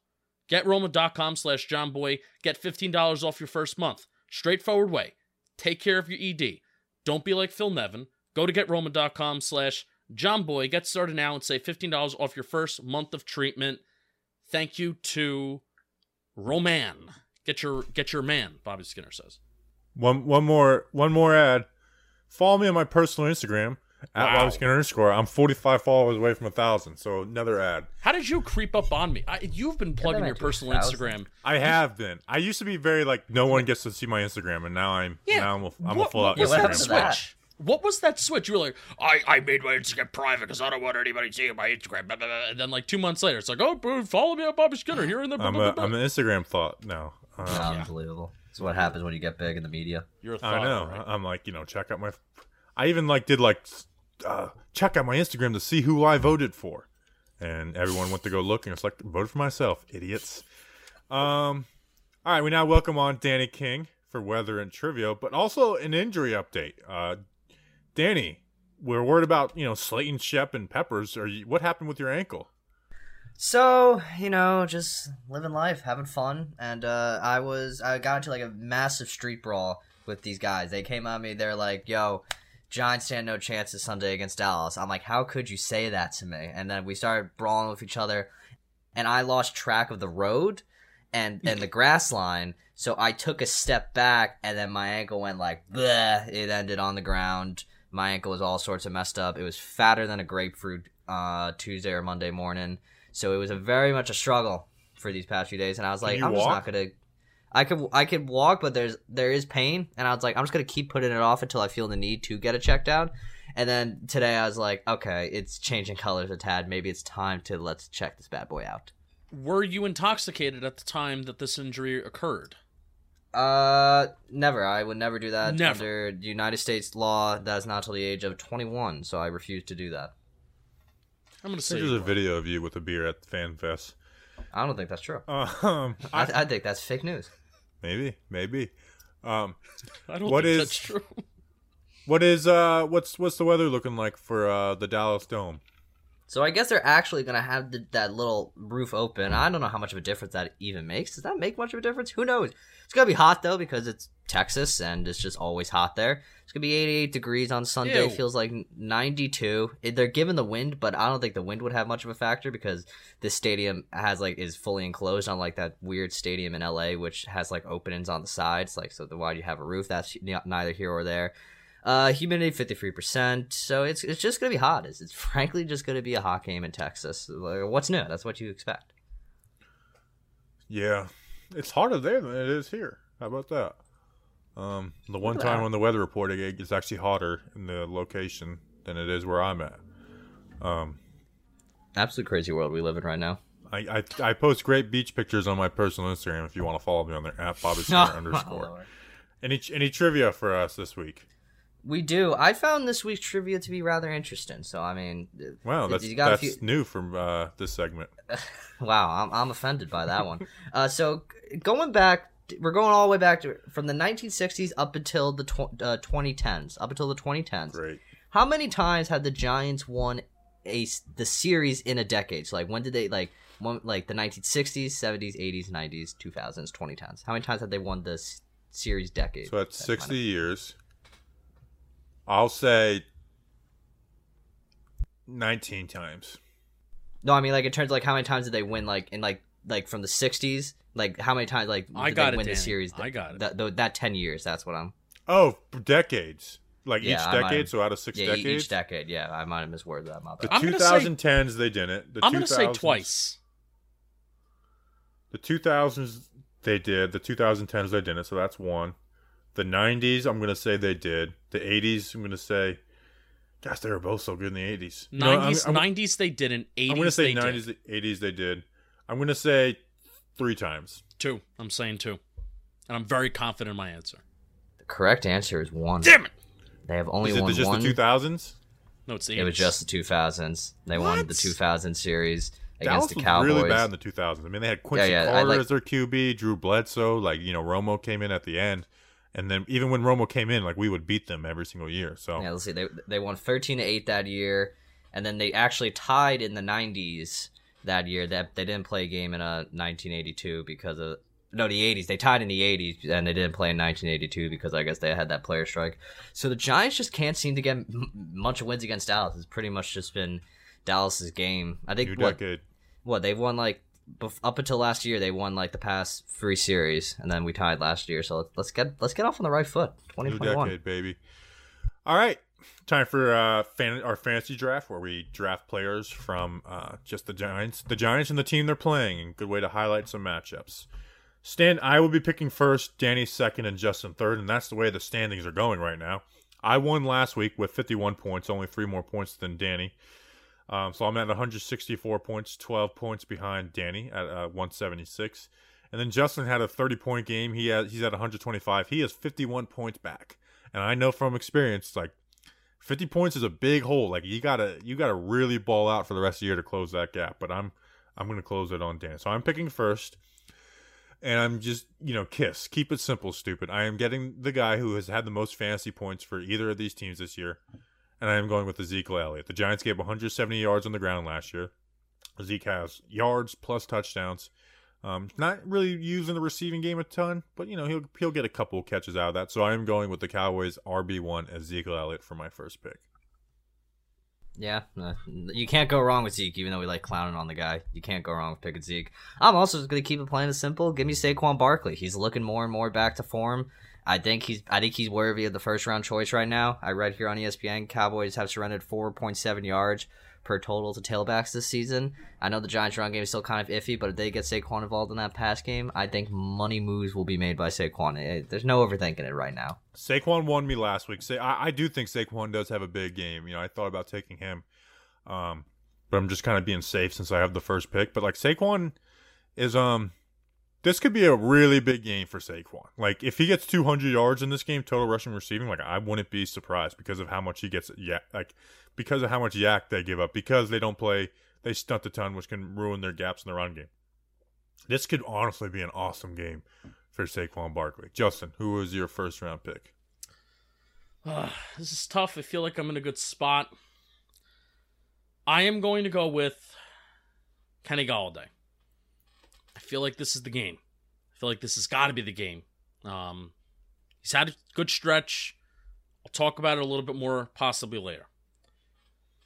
getroman.com slash jomboy. Get $15 off your first month. Straightforward way. Take care of your ED. Don't be like Phil Nevin. Go to getroman.com slash jomboy. Get started now and save $15 off your first month of treatment. Thank you to Roman. Get your get your man, Bobby Skinner says. One one more one more ad. Follow me on my personal Instagram at Wow. Bobby Skinner underscore. I'm 45 followers away from a thousand. So another ad. How did you creep up on me? I, you've been plugging that your might be a personal. Instagram. I have been. I used to be very like no one gets to see my Instagram, and now I'm Yeah. now I'm a, I'm what, a full out what was what that happened Instagram. to that? switch? What was that switch? You were like, I, I made my Instagram private because I don't want anybody seeing my Instagram. Blah, blah, blah. And then like two months later, it's like, oh, bro, follow me on Bobby Skinner here in the. Blah, I'm blah, a blah, I'm an Instagram thought now. Uh, Unbelievable. It's what happens when you get big in the media. You're a I thought, know. right? I'm like you know check out my. I even like did like uh, check out my Instagram to see who I voted for, and everyone went to go look, and it's like voted for myself, idiots. Um, all right, we now welcome on Danny King for weather and trivia, but also an injury update. Uh, Danny, we're worried about you know Slayton, Shep, and Peppers. Are you, what happened with your ankle? So, you know, just living life, having fun, and uh, I was I got into like a massive street brawl with these guys. They came at me. They're like, "Yo, Giants stand no chance this Sunday against Dallas." I'm like, "How could you say that to me?" And then we started brawling with each other, and I lost track of the road and and the grass line. So I took a step back, and then my ankle went like, bleh. It ended on the ground. My ankle was all sorts of messed up. It was fatter than a grapefruit uh, Tuesday or Monday morning. So it was a very much a struggle for these past few days, and I was like, I'm just not gonna. I could I could walk, but there's there is pain, and I was like, I'm just gonna keep putting it off until I feel the need to get it checked out. And then today I was like, okay, it's changing colors a tad. Maybe it's time to let's check this bad boy out. Were you intoxicated at the time that this injury occurred? Uh, never. I would never do that Never. under United States law. That is not till the age of 21, so I refuse to do that. I'm gonna I say there's you a video of you with a beer at the fan fest. I don't think that's true. Um, I, I think that's fake news. maybe, maybe. Um, I don't what think is- that's true. what is uh, what's what's the weather looking like for uh the Dallas Dome? So I guess they're actually gonna have the, that little roof open. I don't know how much of a difference that even makes. Does that make much of a difference? Who knows? It's gonna be hot though because it's Texas and it's just always hot there. It's gonna be 88 degrees on Sunday. Ew. Feels like 92. They're given the wind, but I don't think the wind would have much of a factor because this stadium has like is fully enclosed, unlike that weird stadium in LA which has like openings on the sides. Like so, the why do you have a roof? That's neither here or there. Uh, humidity fifty three percent. So it's it's just gonna be hot. It's, it's frankly just gonna be a hot game in Texas. Like, what's new? That's what you expect. Yeah, it's hotter there than it is here. How about that? Um, the one time that. when the weather reporting it it's actually hotter in the location than it is where I'm at. Um, Absolute crazy world we live in right now. I, I I post great beach pictures on my personal Instagram if you want to follow me on there at Bobby underscore. Any any trivia for us this week? We do. I found this week's trivia to be rather interesting. So I mean, Wow, you that's that's few- new from uh, this segment. Wow, I'm, I'm offended by that one. uh, so going back, we're going all the way back to from the 1960s up until the tw- uh, 2010s, up until the 2010s. Great. How many times had the Giants won a the series in a decade? So like when did they like one like the 1960s, 70s, 80s, 90s, 2000s, 2010s? How many times had they won the s- series decade? So that's sixty kind years. I'll say nineteen times. No, I mean like in terms of like how many times did they win like in like like from the 60s? Like how many times like I did got they it, win the Danny. series? I got it. That, that that 10 years. That's what I'm. Oh, decades. Like Yeah, each I decade, have- so out of six Yeah, decades. each decade. Yeah, I might have misworded that. My The bad. I'm two gonna say- they didn't. The I'm gonna say twice. The two thousands they did. The two thousand tens they didn't. So that's one. The nineties I'm gonna say they did. The eighties I'm gonna say. Gosh, they were both so good in the eighties. Nineties, I'm, I'm, nineties they didn't. 80s I'm gonna Eighties say they nineties, did. eighties they did. I'm gonna say three times. Two. I'm saying two, and I'm very confident in my answer. The correct answer is one. Damn it! They have only Is it won just one. the two thousands? No, it's the It was just the 2000s. They won the What? 2000 series Dallas against the was Cowboys. really bad in the 2000s. I mean, they had Quincy yeah, I Carter like- as their QB, Drew Bledsoe, like you know, Romo came in at the end, and then even when Romo came in, like we would beat them every single year. So Yeah, let's see. They they won 13 to 8 that year, and then they actually tied in the 90s that year. That they didn't play a game in uh, a 1982 because of no the 80s. They tied in the 80s, and they didn't play in 1982 because I guess they had that player strike. So the Giants just can't seem to get m- much wins against Dallas. It's pretty much just been Dallas's game. I think new what decade. what they've won like bef- up until last year they won like the past three series, and then we tied last year. So let's get let's get off on the right foot. New 2021. decade, baby. All right, time for uh, fan- our fantasy draft, where we draft players from uh, just the Giants, the Giants, and the team they're playing. And good way to highlight some matchups. Stan, I will be picking first, Danny second, and Justin third, and that's the way the standings are going right now. I won last week with 51 points, only three more points than Danny. Um, so I'm at 164 points, 12 points behind Danny at uh, 176. And then Justin had a 30 point game. He has, he's at 125. He has 51 points back. And I know from experience, like 50 points is a big hole. Like you gotta you gotta really ball out for the rest of the year to close that gap. But I'm I'm gonna close it on Dan. So I'm picking first. And I'm just, you know, kiss. Keep it simple, stupid. I am getting the guy who has had the most fantasy points for either of these teams this year. And I am going with Ezekiel Elliott. The Giants gave 170 yards on the ground last year. Zeke has yards plus touchdowns. Um, not really using the receiving game a ton, but you know he'll he'll get a couple catches out of that. So I am going with the Cowboys RB one Ezekiel Elliott for my first pick. Yeah, uh, you can't go wrong with Zeke, even though we like clowning on the guy. You can't go wrong with picking Zeke. I'm also just gonna keep it plain and simple. Give me Saquon Barkley. He's looking more and more back to form. I think he's I think he's worthy of the first round choice right now. I read here on ESPN Cowboys have surrendered 4.7 yards per total to tailbacks this season. I know the Giants run game is still kind of iffy, but if they get Saquon involved in that pass game, I think money moves will be made by Saquon. Eh, There's no overthinking it right now. Saquon won me last week. Say I, I do think Saquon does have a big game. You know, I thought about taking him, um, but I'm just kind of being safe since I have the first pick. But like Saquon is um, this could be a really big game for Saquon. Like if he gets 200 yards in this game, total rushing receiving, like I wouldn't be surprised because of how much he gets. Yeah, like because of how much YAC they give up because they don't play. They stunt a ton, which can ruin their gaps in the run game. This could honestly be an awesome game for Saquon Barkley. Justin, who was your first round pick? Uh, this is tough. I feel like I'm in a good spot. I am going to go with Kenny Golladay. Feel like this is the game. I feel like this has got to be the game. Um, he's had a good stretch. I'll talk about it a little bit more possibly later.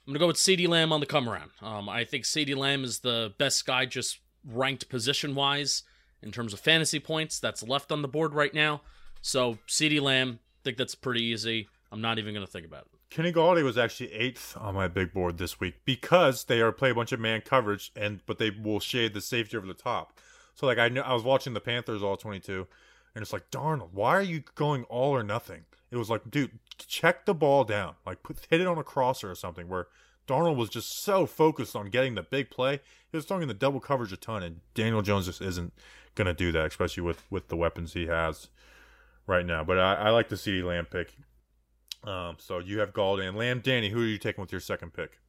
I'm gonna go with CeeDee Lamb on the come around. Um, I think CeeDee Lamb is the best guy, just ranked position wise in terms of fantasy points that's left on the board right now. So CeeDee Lamb, I think that's pretty easy. I'm not even gonna think about it. Kenny Golladay was actually eighth on my big board this week because they are play a bunch of man coverage and but they will shade the safety over the top. So like I know I was watching the Panthers all 22, and it's like Darnold, why are you going all or nothing? It was like, dude, check the ball down, like put, hit it on a crosser or something. Where Darnold was just so focused on getting the big play, he was throwing the double coverage a ton, and Daniel Jones just isn't gonna do that, especially with with the weapons he has right now. But I, I like the CeeDee Lamb pick. Um, so you have Golladay and Lamb. Danny, who are you taking with your second pick?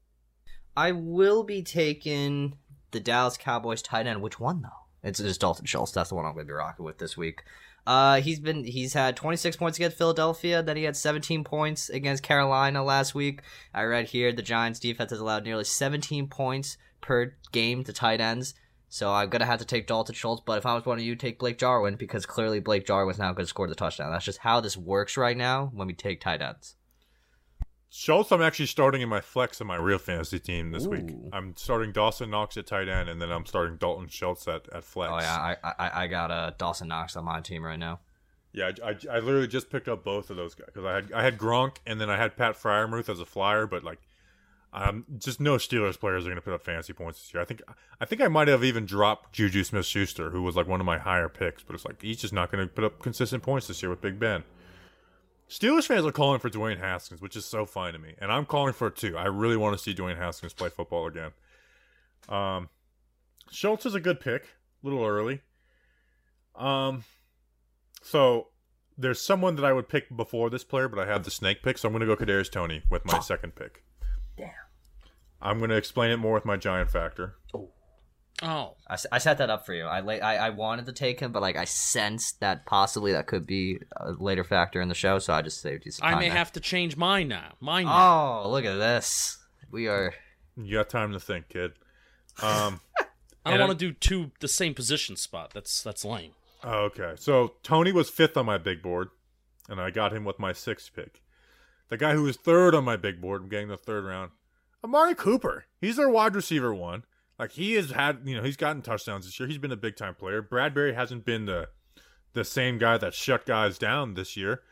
I will be taking the Dallas Cowboys tight end. Which one though? It's just Dalton Schultz. That's the one I'm going to be rocking with this week. Uh, he's been he's had 26 points against Philadelphia. Then he had 17 points against Carolina last week. I read here the Giants defense has allowed nearly 17 points per game to tight ends. So I'm gonna have to take Dalton Schultz. But if I was one of you, take Blake Jarwin because clearly Blake Jarwin's now going to score the touchdown. That's just how this works right now when we take tight ends. Schultz, I'm actually starting in my flex in my real fantasy team this week. I'm starting Dawson Knox at tight end, and then I'm starting Dalton Schultz at, at flex. Oh yeah, I I, I got uh, Dawson Knox on my team right now. Yeah, I, I, I literally just picked up both of those guys because I had I had Gronk and then I had Pat Freiermuth as a flyer, but like, um, just no Steelers players are going to put up fantasy points this year. I think I think I might have even dropped Juju Smith Schuster, who was like one of my higher picks, but it's like he's just not going to put up consistent points this year with Big Ben. Steelers fans are calling for Dwayne Haskins, which is so fine to me, and I'm calling for it too. I really want to see Dwayne Haskins play football again. Um, Schultz is a good pick, a little early. Um, so there's someone that I would pick before this player, but I have the snake pick, so I'm going to go Kadarius Toney with my second pick. Damn. I'm going to explain it more with my giant factor. Oh, I, s- I set that up for you. I, la- I I wanted to take him, but like I sensed that possibly that could be a later factor in the show, so I just saved you some I time. may there. have to change mine now. Mine now. Oh, look at this. We are. You got time to think, kid. Um, I don't want to do two the same position spot. That's that's lame. oh, okay. So Toney was fifth on my big board, and I got him with my sixth pick. The guy who was third on my big board, I'm getting the third round, Amari Cooper. He's their wide receiver one. Like he has had, you know, he's gotten touchdowns this year. He's been a big time player. Bradberry hasn't been the the same guy that shut guys down this year.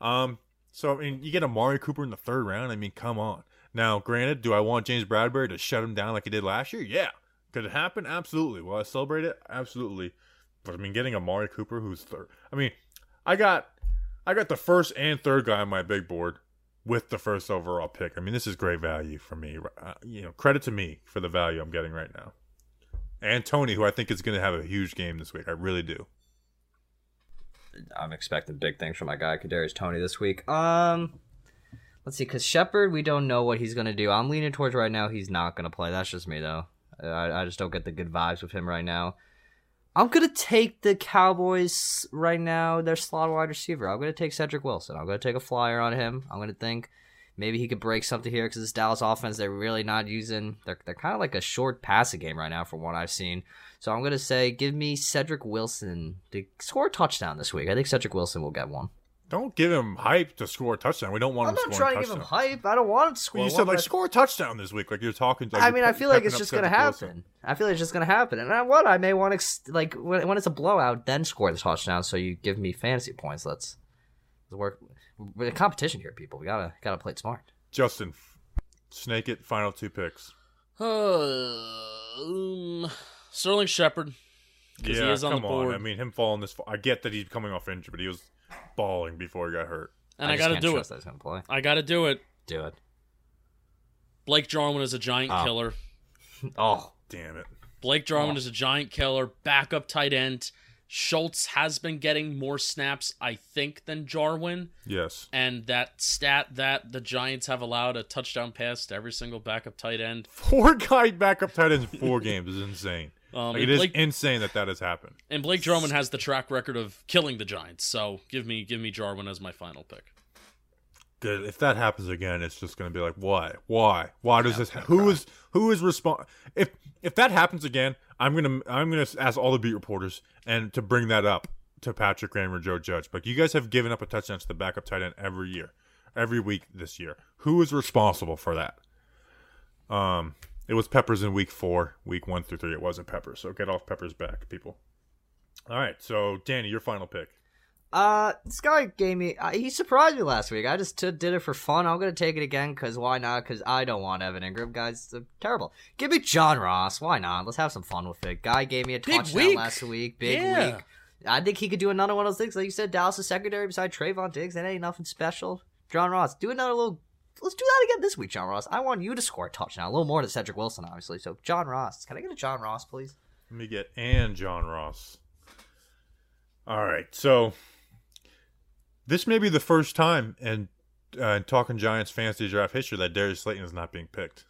Um, so I mean, you get Amari Cooper in the third round. I mean, come on. Now, granted, do I want James Bradberry to shut him down like he did last year? Yeah. Could it happen? Absolutely. Will I celebrate it? Absolutely. But I mean, getting Amari Cooper, who's third. I mean, I got, I got the first and third guy on my big board with the first overall pick. I mean, this is great value for me. Uh, you know, credit to me for the value I'm getting right now. And Toney, who I think is going to have a huge game this week. I really do. I'm expecting big things from my guy Kadarius Toney this week. Um, let's see, because Shepard, we don't know what he's gonna do. I'm leaning towards right now he's not gonna play. That's just me though. I, I just don't get the good vibes with him right now. I'm gonna take the Cowboys right now. Their slot wide receiver. I'm gonna take Cedric Wilson. I'm gonna take a flyer on him. I'm gonna think maybe he could break something here because this Dallas offense they're really not using. They're they're kind of like a short passing game right now from what I've seen. So I'm gonna say give me Cedric Wilson to score a touchdown this week. I think Cedric Wilson will get one. Don't give him hype to score a touchdown. We don't want to. I'm him not scoring trying a to give him hype. I don't want him to score. Well, you one, said like but- score a touchdown this week. Like you're talking. Like I mean, I feel like it's just gonna Cedric Wilson. happen. I feel like it's just gonna happen. And I, what I may want to ex- like when, when it's a blowout, then score the touchdown. So you give me fantasy points. Let's, let's work. We're in competition here, people. We gotta gotta play it smart. Justin, snake it. Final two picks. um, Sterling Shepard. 'Cause he Yeah, is on come the on. I mean, him falling this. Far, I get that he's coming off injury, but he was balling before he got hurt. And I, just got to do trust it. That he's gonna play. I got to do it. Do it. Blake Jarwin is a giant Oh. killer. Oh, Damn it. Blake Jarwin Oh. is a giant killer. Backup tight end. Schultz has been getting more snaps, I think, than Jarwin. Yes. And that stat that the Giants have allowed a touchdown pass to every single backup tight end. Four guy backup tight ends in four games is insane. Um, Like, it is Blake, insane that that has happened. and Blake Jarwin has the track record of killing the Giants. So give me give me Jarwin as my final pick. Good. If that happens again, it's just going to be like, why, why, why does this? Who is who is respond? If if that happens again, I'm gonna I'm gonna ask all the beat reporters and to bring that up to Patrick Graham or Joe Judge. But you guys have given up a touchdown to the backup tight end every year, every week this year. Who is responsible for that? Um, it was Peppers in week four, week one through three. It wasn't Peppers, so get off Peppers' back, people. All right, so Danny, your final pick. Uh, this guy gave me. Uh, he surprised me last week. I just t- did it for fun. I'm gonna take it again because why not? Because I don't want Evan Engram, guys. It's terrible. Give me John Ross. Why not? Let's have some fun with it. Guy gave me a Big touchdown week. last week. Big Yeah. week. I think he could do another one of those things. Like you said, Dallas' secondary beside Trevon Diggs. That ain't nothing special. John Ross, do another little. Let's do that again this week, John Ross. I want you to score a touchdown. A little more than Cedric Wilson, obviously. So, John Ross. Can I get a John Ross, please? Let me get and John Ross. All right, so this may be the first time in, uh, in talking Giants fantasy draft history that Darius Slayton is not being picked.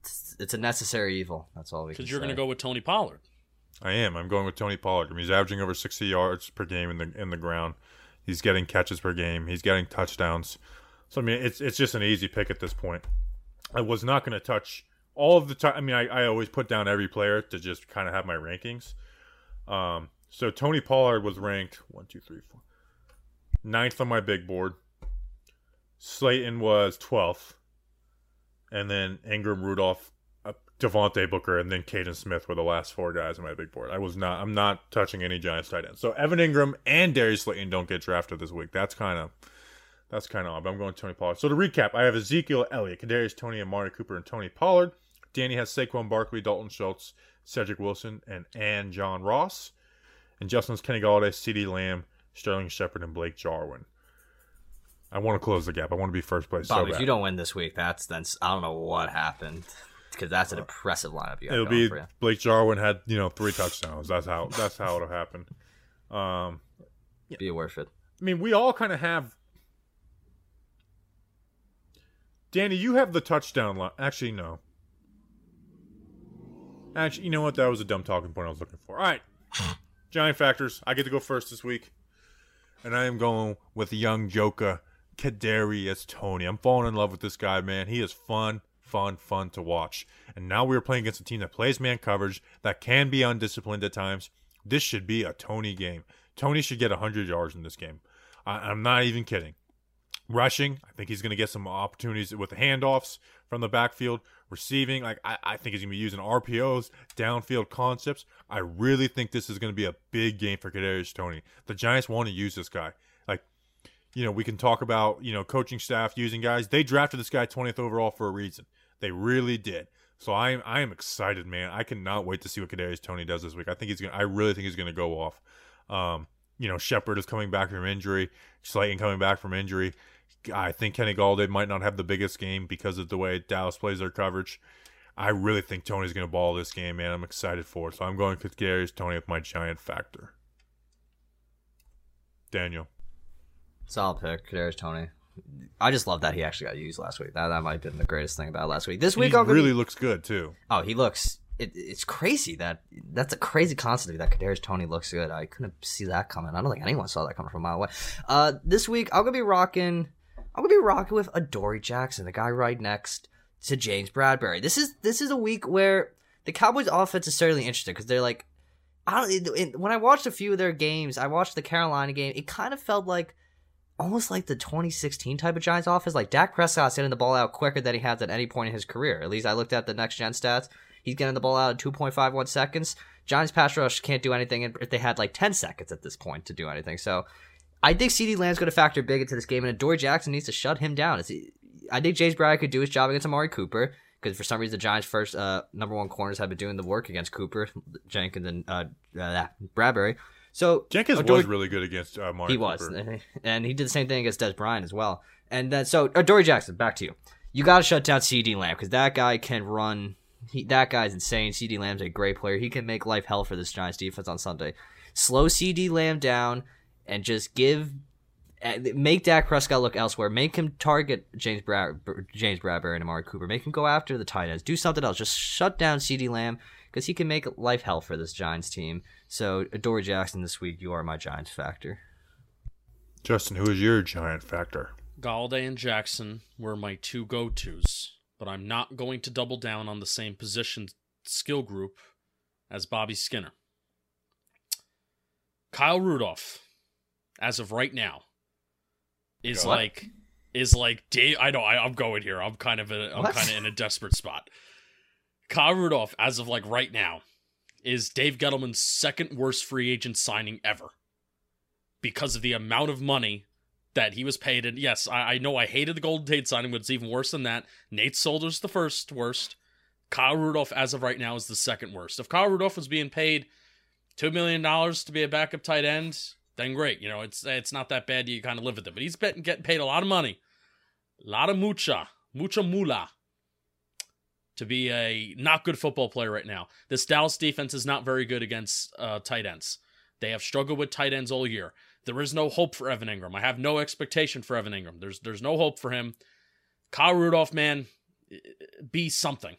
It's, it's a necessary evil. That's all we can Because you're going to go with Tony Pollard. I am. I'm going with Tony Pollard. I mean, he's averaging over 60 yards per game in the in the ground. He's getting catches per game. He's getting touchdowns. So I mean, it's it's just an easy pick at this point. I was not going to touch all of the time. I mean, I, I always put down every player to just kind of have my rankings. Um, so Tony Pollard was ranked one, two, three, four, ninth on my big board. Slayton was 12th. And then Engram, Rudolph, uh, Devontae Booker, and then Kaden Smith were the last four guys on my big board. I was not, I'm not touching any Giants tight ends. So Evan Engram and Darius Slayton don't get drafted this week. That's kind of, that's kind of odd. But I'm going Tony Pollard. So to recap, I have Ezekiel Elliott, Kadarius Toney, and Amari Cooper, and Tony Pollard. Danny has Saquon Barkley, Dalton Schultz, Cedric Wilson, and and John Ross. And Justin's Kenny Golladay, CeeDee Lamb, Sterling Shepard, and Blake Jarwin. I want to close the gap. I want to be first place. Bob, so if you don't win this week, that's then I don't know what happened because that's an impressive lineup you got It'll going be for you. Blake Jarwin had you know three touchdowns. That's how that's how it'll happen. Um, Be worth it. I mean, we all kind of have. Danny, you have the touchdown line. Actually, no. Actually, you know what? That was a dumb talking point I was looking for. All right. Giant factors. I get to go first this week. And I am going with the young Joker, Kadarius Toney. I'm falling in love with this guy, man. He is fun, fun, fun to watch. And now we're playing against a team that plays man coverage, that can be undisciplined at times. This should be a Toney game. Toney should get 100 yards in this game. I, I'm not even kidding. Rushing, I think he's going to get some opportunities with the handoffs from the backfield. Receiving, like I, I think he's going to be using RPOs, downfield concepts. I really think this is going to be a big game for Kadarius Toney. The Giants want to use this guy. Like, you know, we can talk about you know coaching staff using guys. They drafted this guy 20th overall for a reason. They really did. So I am I am excited, man. I cannot wait to see what Kadarius Toney does this week. I think he's gonna. I really think he's gonna go off. Um, you know, Shepard is coming back from injury. Slayton coming back from injury. I think Kenny Golladay might not have the biggest game because of the way Dallas plays their coverage. I really think Toney's going to ball this game, man. I'm excited for it. So I'm going with Kadarius Toney with my giant factor. Daniel. Solid pick, Kadarius Toney. I just love that he actually got used last week. That that might have been the greatest thing about last week. This week, He I'm really looks good too. Oh, he looks. It, it's crazy that that's a crazy concept that Kadarius Toney looks good. I couldn't see that coming. I don't think anyone saw that coming from a mile away. Uh, this week I'm gonna be rocking. I'm gonna be rocking with Adoree' Jackson, the guy right next to James Bradberry. This is this is a week where the Cowboys' offense is certainly interesting because they're like, I don't. When I watched a few of their games, I watched the Carolina game. It kind of felt like almost like the 2016 type of Giants offense. Like Dak Prescott's getting the ball out quicker than he has at any point in his career. At least I looked at the next gen stats. He's getting the ball out in 2.51 seconds. Giants pass rush can't do anything if they had like 10 seconds at this point to do anything. So I think CeeDee Lamb's going to factor big into this game, and Dory Jackson needs to shut him down. It's, I think James Bradberry could do his job against Amari Cooper because for some reason the Giants' first uh, number one corners have been doing the work against Cooper, Jenkins, and uh, uh, Bradberry. So Jenkins Adoree- was really good against uh, Mark. he was, and he did the same thing against Dez Bryant as well. And then so uh, Dory Jackson, back to you. You got to shut down CeeDee Lamb because that guy can run. He, that guy's insane. CeeDee Lamb's a great player. He can make life hell for this Giants defense on Sunday. Slow CeeDee Lamb down and just give. uh, Make Dak Prescott look elsewhere. Make him target James Brad, James Bradberry and Amari Cooper. Make him go after the tight ends. Do something else. Just shut down CeeDee Lamb because he can make life hell for this Giants team. So, Dory Jackson this week, you are my Giants factor. Justin, who is your giant factor? Golladay and Jackson were my two go tos, but I'm not going to double down on the same position skill group as Bobby Skinner. Kyle Rudolph, as of right now, is like is like Dave. I know I, I'm going here. I'm kind of a, I'm kind of in a desperate spot. Kyle Rudolph, as of like right now, is Dave Gettleman's second worst free agent signing ever because of the amount of money that he was paid. And yes, I, I know I hated the Golden Tate signing, but it's even worse than that. Nate Solder's the first worst. Kyle Rudolph, as of right now, is the second worst. If Kyle Rudolph was being paid two million dollars to be a backup tight end, then great. You know, it's it's not that bad. You kind of live with it. But he's bet, getting paid a lot of money, a lot of mucha, mucha mula, to be a not good football player right now. This Dallas defense is not very good against uh, tight ends. They have struggled with tight ends all year. There is no hope for Evan Engram. I have no expectation for Evan Engram. There's there's no hope for him. Kyle Rudolph, man, be something.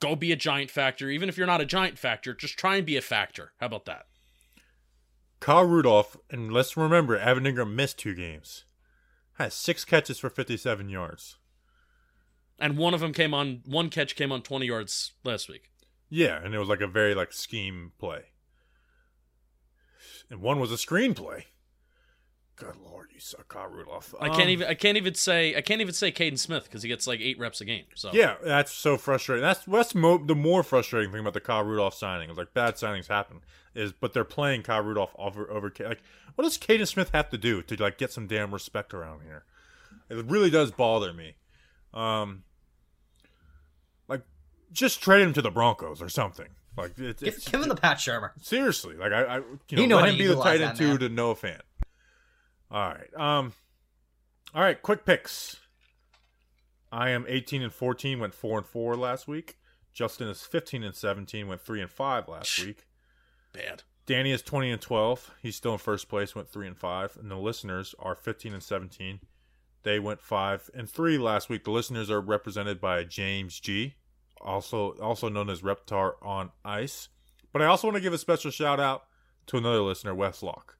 Go be a giant factor. Even if you're not a giant factor, just try and be a factor. How about that? Kyle Rudolph, and let's remember, Evan Engram missed two games. Has six catches for 57 yards. And one of them came on one catch came on 20 yards last week. Yeah, and it was like a very like scheme play. And one was a screenplay. Good lord, you suck, Kyle Rudolph. I can't Um, even I can't even say I can't even say Kaden Smith because he gets like eight reps a game. So Yeah, that's so frustrating. That's that's mo- the more frustrating thing about the Kyle Rudolph signing. Is like bad signings happen, is but they're playing Kyle Rudolph over over Ca- like what does Kaden Smith have to do to like get some damn respect around here? It really does bother me. Um, like just trade him to the Broncos or something. Like it, Give, it's, give him the Pat Shurmur. seriously, like I, I you know, You know let how him to be the utilize tight end two to no fan. All right, um, all right, quick picks. I am 18 and 14, went four and four last week. Justin is 15 and 17, went three and five last week. bad. Danny is 20 and 12. He's still in first place, went three and five. And the listeners are 15 and 17. They went five and three last week. The listeners are represented by James G, also also known as Reptar on Ice. But I also want to give a special shout out to another listener, Westlock.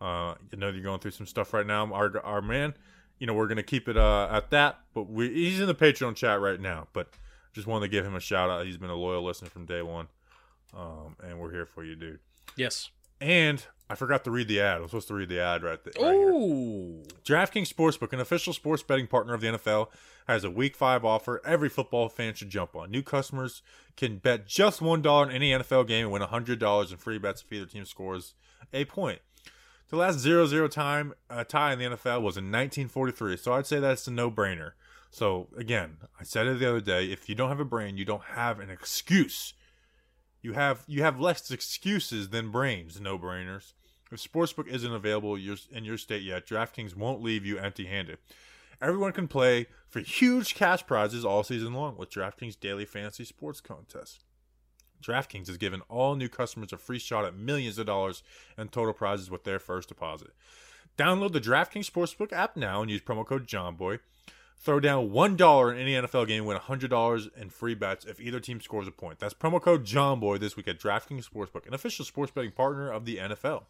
Uh, you know you're going through some stuff right now. Our our man, you know we're gonna keep it uh, at that. But we, he's in the Patreon chat right now. But just wanted to give him a shout out. He's been a loyal listener from day one, um, and we're here for you, dude. Yes. And I forgot to read the ad. I was supposed to read the ad right there. Right here. DraftKings Sportsbook, an official sports betting partner of the NFL, has a Week 5 offer every football fan should jump on. New customers can bet just $1 in any NFL game and win $100 in free bets if either team scores a point. The last 0-0 time uh, tie in the NFL was in 1943, so I'd say that's a no-brainer. So again, I said it the other day, if you don't have a brain, you don't have an excuse. You have you have less excuses than brains, no-brainers. If Sportsbook isn't available in your state yet, DraftKings won't leave you empty handed. Everyone can play for huge cash prizes all season long with DraftKings Daily Fantasy Sports Contest. DraftKings has given all new customers a free shot at millions of dollars in total prizes with their first deposit. Download the DraftKings Sportsbook app now and use promo code JOMBOY. Throw down $1 in any NFL game win $100 in free bets if either team scores a point. That's promo code JOMBOY this week at DraftKings Sportsbook, an official sports betting partner of the NFL.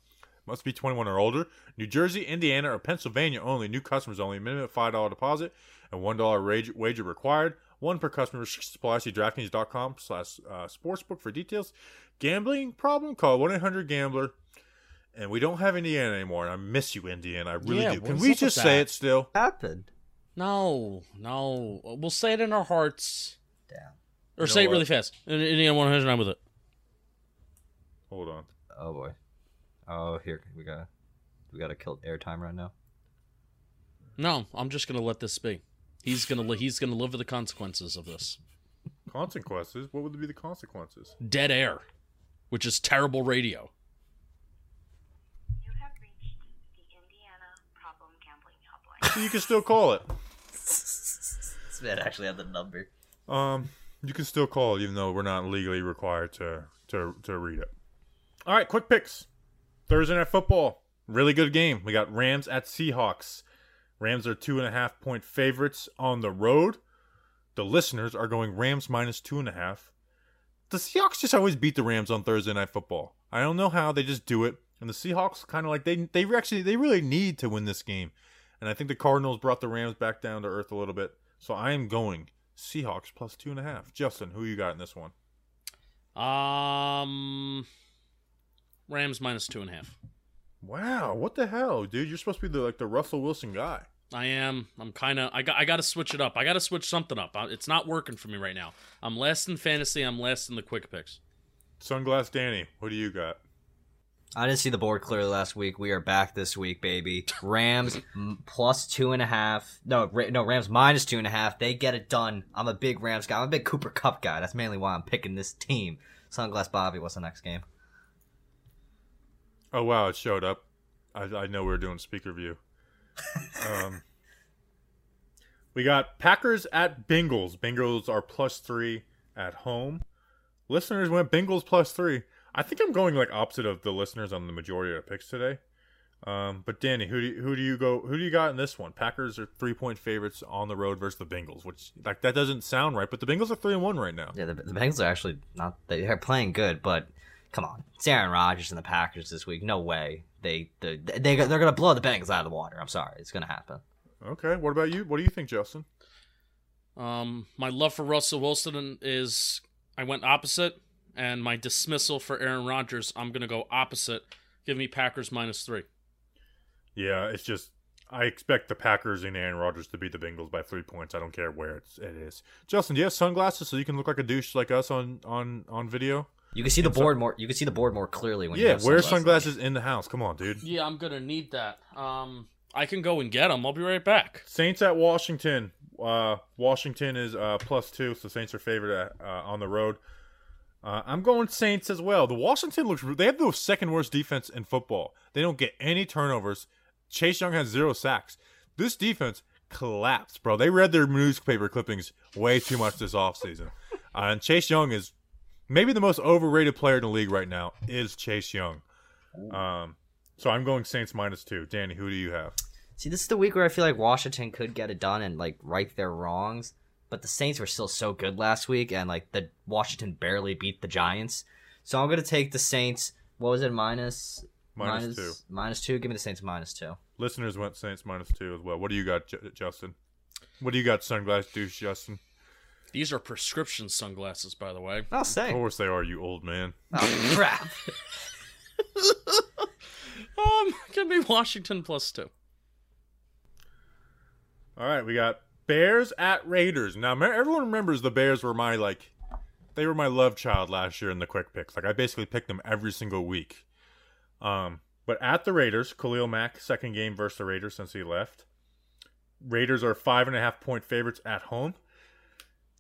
Must be 21 or older. New Jersey, Indiana, or Pennsylvania only. New customers only. Minimum $5 deposit and $1 wager required. One per customer. Restrictions apply. See DraftKings.com slash uh, sportsbook for details. Gambling problem? Call 1-800-GAMBLER. And we don't have Indiana anymore. And I miss you, Indiana. I really Yeah, do. Can we just say it still? happened? No, no. We'll say it in our hearts. Damn. Or You say know it really what? fast. And Indiana 109 with it. Hold on. Oh boy. Oh, here we got we got to kill airtime right now. No, I'm just gonna let this be. He's gonna li- he's gonna live with the consequences of this. Consequences? What would be the consequences? Dead air, which is terrible radio. You have reached the Indiana Problem Gambling Helpline. You can still call it. This man actually had the number. Um, you can still call it, even though we're not legally required to to to read it. All right, quick picks. Thursday night football, really good game. We got Rams at Seahawks. Rams are two and a half point favorites on the road. The listeners are going Rams minus two and a half. The Seahawks just always beat the Rams on Thursday night football. I don't know how they just do it. And the Seahawks kind of like they they actually they really need to win this game. And I think the Cardinals brought the Rams back down to earth a little bit. So I am going Seahawks plus two and a half. Justin, who you got in this one? Um, Rams minus two and a half. Wow, what the hell, dude? You're supposed to be the like the Russell Wilson guy. I am. I'm kind of. I got. I got to switch it up. I got to switch something up. I- It's not working for me right now. I'm less in fantasy. I'm less in the quick picks. Sunglass Danny, what do you got? I didn't see the board clearly last week. We are back this week, baby. Rams plus two and a half. No, no, Rams minus two and a half. They get it done. I'm a big Rams guy. I'm a big Cooper Kupp guy. That's mainly why I'm picking this team. Sunglass Bobby, what's the next game? Oh wow, it showed up. I, I know we were doing speaker view. um, we got Packers at Bengals. Bengals are plus three at home. Listeners went Bengals plus three. I think I'm going like opposite of the listeners on the majority of picks today. Um, but Danny, who do you, who do you go? Who do you got in this one? Packers are three point favorites on the road versus the Bengals, which like that doesn't sound right. But the Bengals are three and one right now. Yeah, the, the Bengals are actually not. They are playing good, but come on, it's Aaron Rodgers and the Packers this week. No way. They they they they're gonna blow the Bengals out of the water. I'm sorry, it's gonna happen. Okay, what about you? What do you think, Justin? Um, my love for Russell Wilson is I went opposite, and my dismissal for Aaron Rodgers, I'm gonna go opposite. Give me Packers minus three. Yeah, it's just I expect the Packers and Aaron Rodgers to beat the Bengals by three points. I don't care where it's, it is. Justin, do you have sunglasses so you can look like a douche like us on on on video? You can see the And so- board more. You can see the board more clearly when you Yeah, have wear sunglasses. sunglasses in the house. Come on, dude. Yeah, I'm gonna need that. Um, I can go and get them. I'll be right back. Saints at Washington. Uh, Washington is uh, plus two, so Saints are favored at, uh, on the road. Uh, I'm going Saints as well. The Washington looks. They have the second worst defense in football. They don't get any turnovers. Chase Young has zero sacks. This defense collapsed, bro. They read their newspaper clippings way too much this offseason. Uh, and Chase Young is maybe the most overrated player in the league right now. Is Chase Young? Um, so I'm going Saints minus two. Danny, who do you have? See, this is the week where I feel like Washington could get it done and like right their wrongs, but the Saints were still so good last week, and like the Washington barely beat the Giants. So I'm gonna take the Saints. What was it? Minus Minus two. Minus two. Give me the Saints minus two. Listeners went Saints minus two as well. What do you got, J- Justin? What do you got, sunglass douche, Justin? These are prescription sunglasses, by the way. I'll say. Of course they are, you old man. Oh crap! Um, give me Washington plus two. All right, we got Bears at Raiders. Now, everyone remembers the Bears were my like, they were my love child last year in the quick picks. Like I basically picked them every single week. Um, but at the Raiders, Khalil Mack second game versus the Raiders since he left. Raiders are five and a half point favorites at home.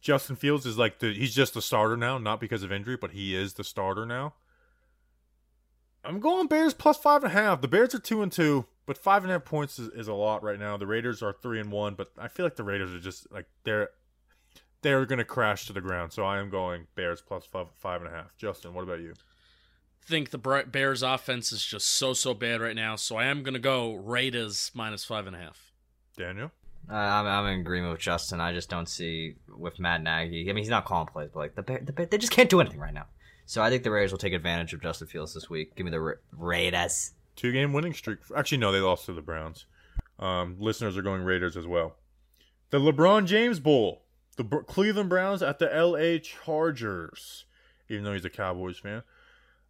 Justin Fields is like the he's just the starter now, not because of injury, but he is the starter now. I'm going Bears plus five and a half. The Bears are two and two, but five and a half points is, is a lot right now. The Raiders are three and one, but I feel like the Raiders are just like they're they're gonna crash to the ground. So I am going Bears plus five five and a half. Justin, what about you? think the Bears offense is just so so bad right now, so I am gonna go Raiders minus five and a half. Daniel? Uh, I'm, I'm in agreement with Justin. I just don't see with Matt Nagy. I mean, he's not calling plays, but like the, Bear, the Bear, they just can't do anything right now. So I think the Raiders will take advantage of Justin Fields this week. Give me the Ra- Raiders. Two game winning streak. Actually, no, they lost to the Browns. Um, listeners are going Raiders as well. The LeBron James Bowl. The Br- Cleveland Browns at the LA Chargers. Even though he's a Cowboys fan.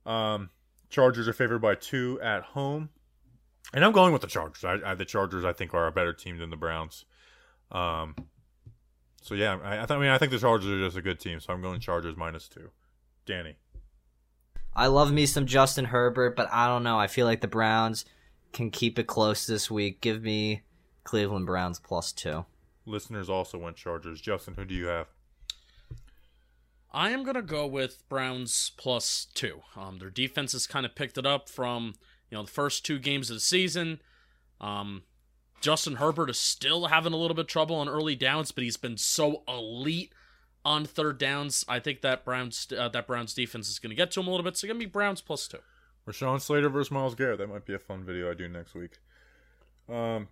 Um, Chargers are favored by two at home. And I'm going with the Chargers. I, I, the Chargers, I think, are a better team than the Browns. Um, so yeah, I, I, th- I mean, I think the Chargers are just a good team. So I'm going Chargers minus two. Danny. I love me some Justin Herbert, but I don't know. I feel like the Browns can keep it close this week. Give me Cleveland Browns plus two. Listeners also went Chargers. Justin, who do you have? I am gonna go with Browns plus two. Um, their defense has kind of picked it up from you know the first two games of the season. Um, Justin Herbert is still having a little bit of trouble on early downs, but he's been so elite on third downs. I think that Browns uh, that Browns defense is gonna get to him a little bit. So gonna be Browns plus two. Rashawn Slater versus Myles Garrett. That might be a fun video I do next week. Um,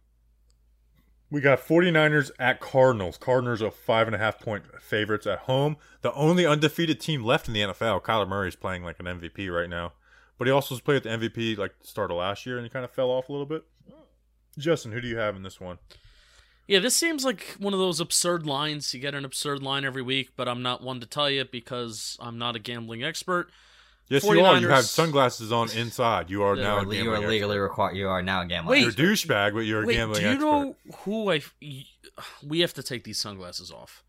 we got 49ers at Cardinals. Cardinals are five and a half point favorites at home. The only undefeated team left in the NFL. Kyler Murray is playing like an MVP right now, but he also played at the MVP like the start of last year and he kind of fell off a little bit. Justin, who do you have in this one? Yeah, this seems like one of those absurd lines. You get an absurd line every week, but I'm not one to tell you because I'm not a gambling expert. Yes, you are. You have sunglasses on inside. You are now are, a you are legally required. You are now a gambling. Wait. You're a douchebag, but you're a Wait, gambling do you expert. know who I? We have to take these sunglasses off.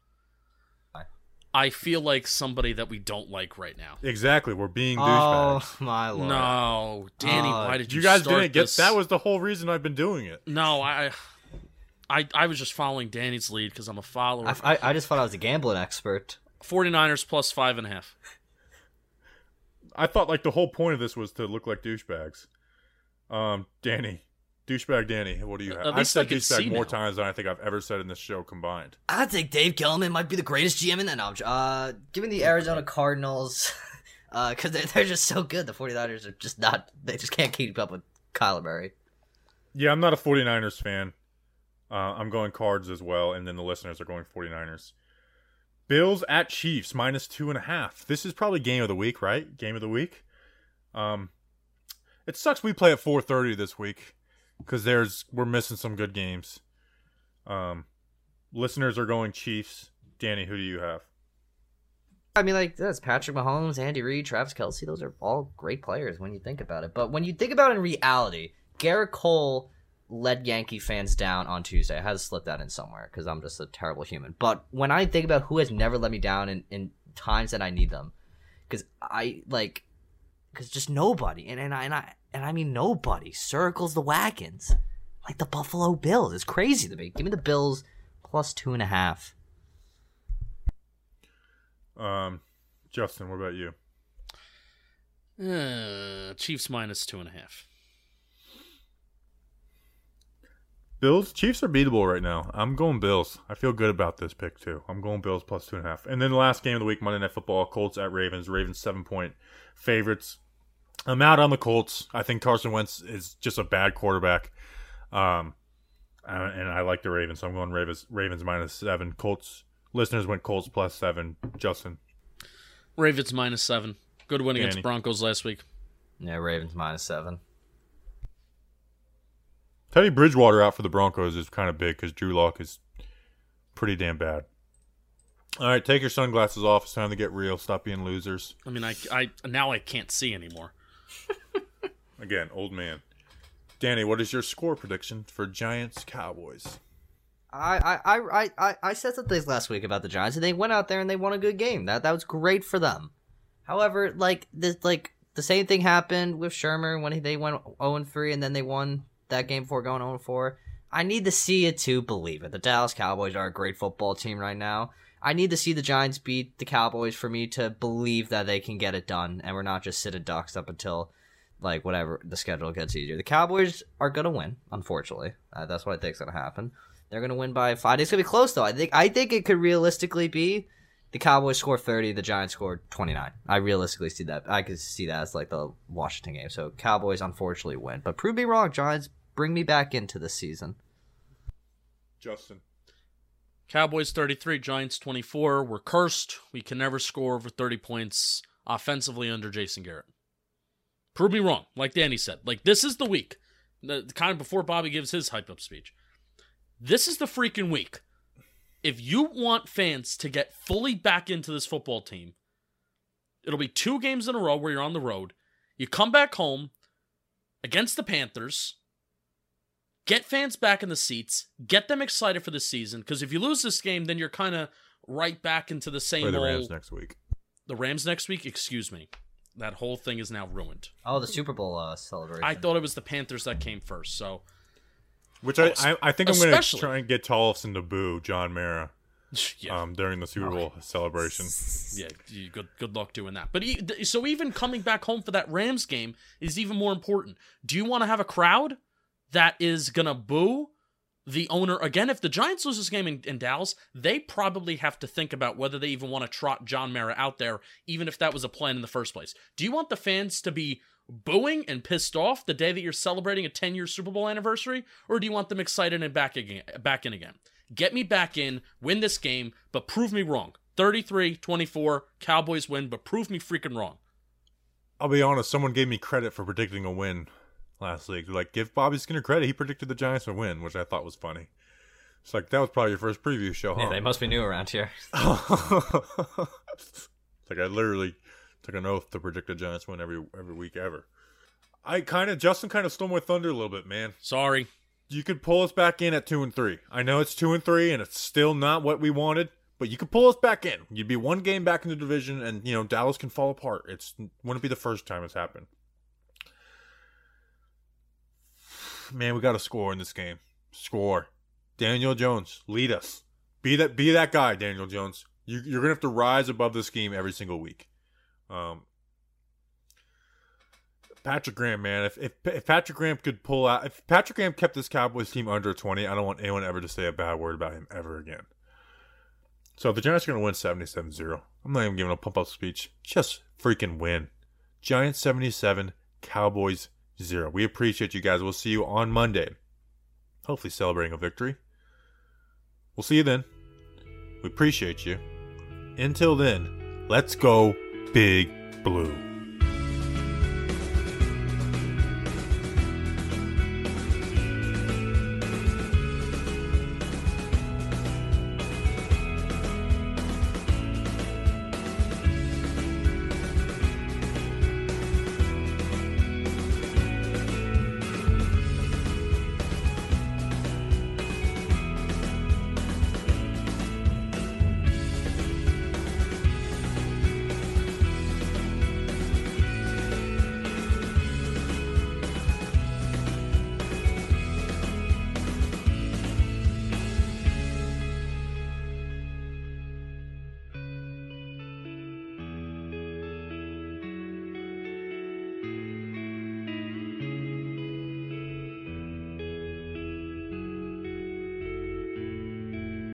Why? I feel like somebody that we don't like right now. Exactly. We're being douchebags. Oh my lord! No, Danny, Uh, why did you? you guys start didn't get this? that was the whole reason I've been doing it. no. I, I, I was just following Danny's lead because I'm a follower. I, I, I just thought I was a gambling expert. 49ers plus five and a half. I thought like the whole point of this was to look like douchebags. Um, Danny, douchebag Danny, what do you have? At I've said can douchebag see more now. times than I think I've ever said in this show combined. I think Dave Gettleman might be the greatest GM in that. No, uh, given the Arizona Cardinals, uh, because they're, they're just so good. The 49ers are just not. They just can't keep up with Kyler Murray. Yeah, I'm not a 49ers fan. Uh, I'm going Cards as well, and then the listeners are going 49ers. Bills at Chiefs minus two and a half. This is probably game of the week, right? Game of the week. Um, it sucks we play at 4:30 this week because there's we're missing some good games. Um, listeners are going Chiefs. Danny, who do you have? I mean, like that's Patrick Mahomes, Andy Reid, Travis Kelce. Those are all great players when you think about it. But when you think about it in reality, Gerrit Cole led Yankee fans down on Tuesday. I had to slip that in somewhere because I'm just a terrible human. But when I think about who has never let me down in, in times that I need them, because I like, because just nobody, and and I and I and I mean nobody circles the wagons like the Buffalo Bills. It's crazy to me. Give me the Bills plus two and a half. Um, Justin, what about you? Uh, Chiefs minus two and a half. Bills, Chiefs are beatable right now. I'm going Bills. I feel good about this pick too. I'm going Bills plus two and a half. And then the last game of the week, Monday Night Football, Colts at Ravens. Ravens seven point favorites. I'm out on the Colts. I think Carson Wentz is just a bad quarterback. Um, and I like the Ravens, so I'm going Ravens. Ravens minus seven. Colts listeners went Colts plus seven. Justin, Ravens minus seven. Good win against Broncos last week. Yeah, Ravens minus seven. Teddy Bridgewater out for the Broncos is kind of big because Drew Lock is pretty damn bad. All right, take your sunglasses off. It's time to get real. Stop being losers. I mean, I, I now I can't see anymore. Again, old man. Danny, what is your score prediction for Giants Cowboys? I, I, I, I, I said some things last week about the Giants, and they went out there and they won a good game. That that was great for them. However, like this, like the same thing happened with Shurmur when he, they went zero and three, and then they won that game before going zero and four. I need to see it to believe it. The Dallas Cowboys are a great football team right now. I need to see the Giants beat the Cowboys for me to believe that they can get it done, and we're not just sitting ducks up until like whatever the schedule gets easier. The Cowboys are gonna win, unfortunately. Uh, that's what I think is gonna happen. They're gonna win by five. It's gonna be close though. I think I think it could realistically be the Cowboys score thirty, the Giants score twenty nine. I realistically see that. I could see that as like the Washington game. So Cowboys unfortunately win, but prove me wrong, Giants. Bring me back into the season. Justin. Cowboys 33, Giants 24. We're cursed. We can never score over 30 points offensively under Jason Garrett. Prove me wrong, like Danny said. Like, this is the week. The, kind of before Bobby gives his hype up speech. This is the freaking week. If you want fans to get fully back into this football team, it'll be two games in a row where you're on the road. You come back home against the Panthers get fans back in the seats, get them excited for the season. Because if you lose this game, then you're kind of right back into the same Play the old. Rams next week. The Rams next week. Excuse me, that whole thing is now ruined. Oh, the Super Bowl uh, celebration. I thought it was the Panthers that came first. So Which I, I, I think I'm going to try and get Tollefson to boo John Mara yeah, um, during the Super Bowl celebration. yeah. Good good luck doing that. But e- th- so even coming back home for that Rams game is even more important. Do you want to have a crowd that is gonna boo? The owner again. If the Giants lose this game in, in Dallas, they probably have to think about whether they even want to trot John Mara out there, even if that was a plan in the first place. Do you want the fans to be booing and pissed off the day that you're celebrating a 10 year Super Bowl anniversary, or do you want them excited and back again? Back in again. Get me back in, win this game, but prove me wrong. 33 24, Cowboys win, but prove me freaking wrong. I'll be honest, someone gave me credit for predicting a win last week. Like, give Bobby Skinner credit. He predicted the Giants would win, which I thought was funny. It's like, that was probably your first preview show, yeah, they must be new around here. like I literally took an oath to predict the Giants win every every week ever. I kind of Justin kind of stole my thunder a little bit, man. Sorry. You could pull us back in at two and three. I know it's two and three, and it's still not what we wanted, but you could pull us back in. You'd be one game back in the division, and you know Dallas can fall apart. It's wouldn't be the first time it's happened. Man, we got to score in this game. Score, Daniel Jones, lead us. Be that be that guy, Daniel Jones. You, you're gonna have to rise above this game every single week. Um, Patrick Graham, man, if, if if Patrick Graham could pull out, if Patrick Graham kept this Cowboys team under twenty, I don't want anyone ever to say a bad word about him ever again. So the Giants are to win 77-0. I'm not even giving a pump up speech. Just freaking win. Giants 77, Cowboys 0. We appreciate you guys. We'll see you on Monday. Hopefully celebrating a victory. We'll see you then. We appreciate you. Until then, let's go Big Blue.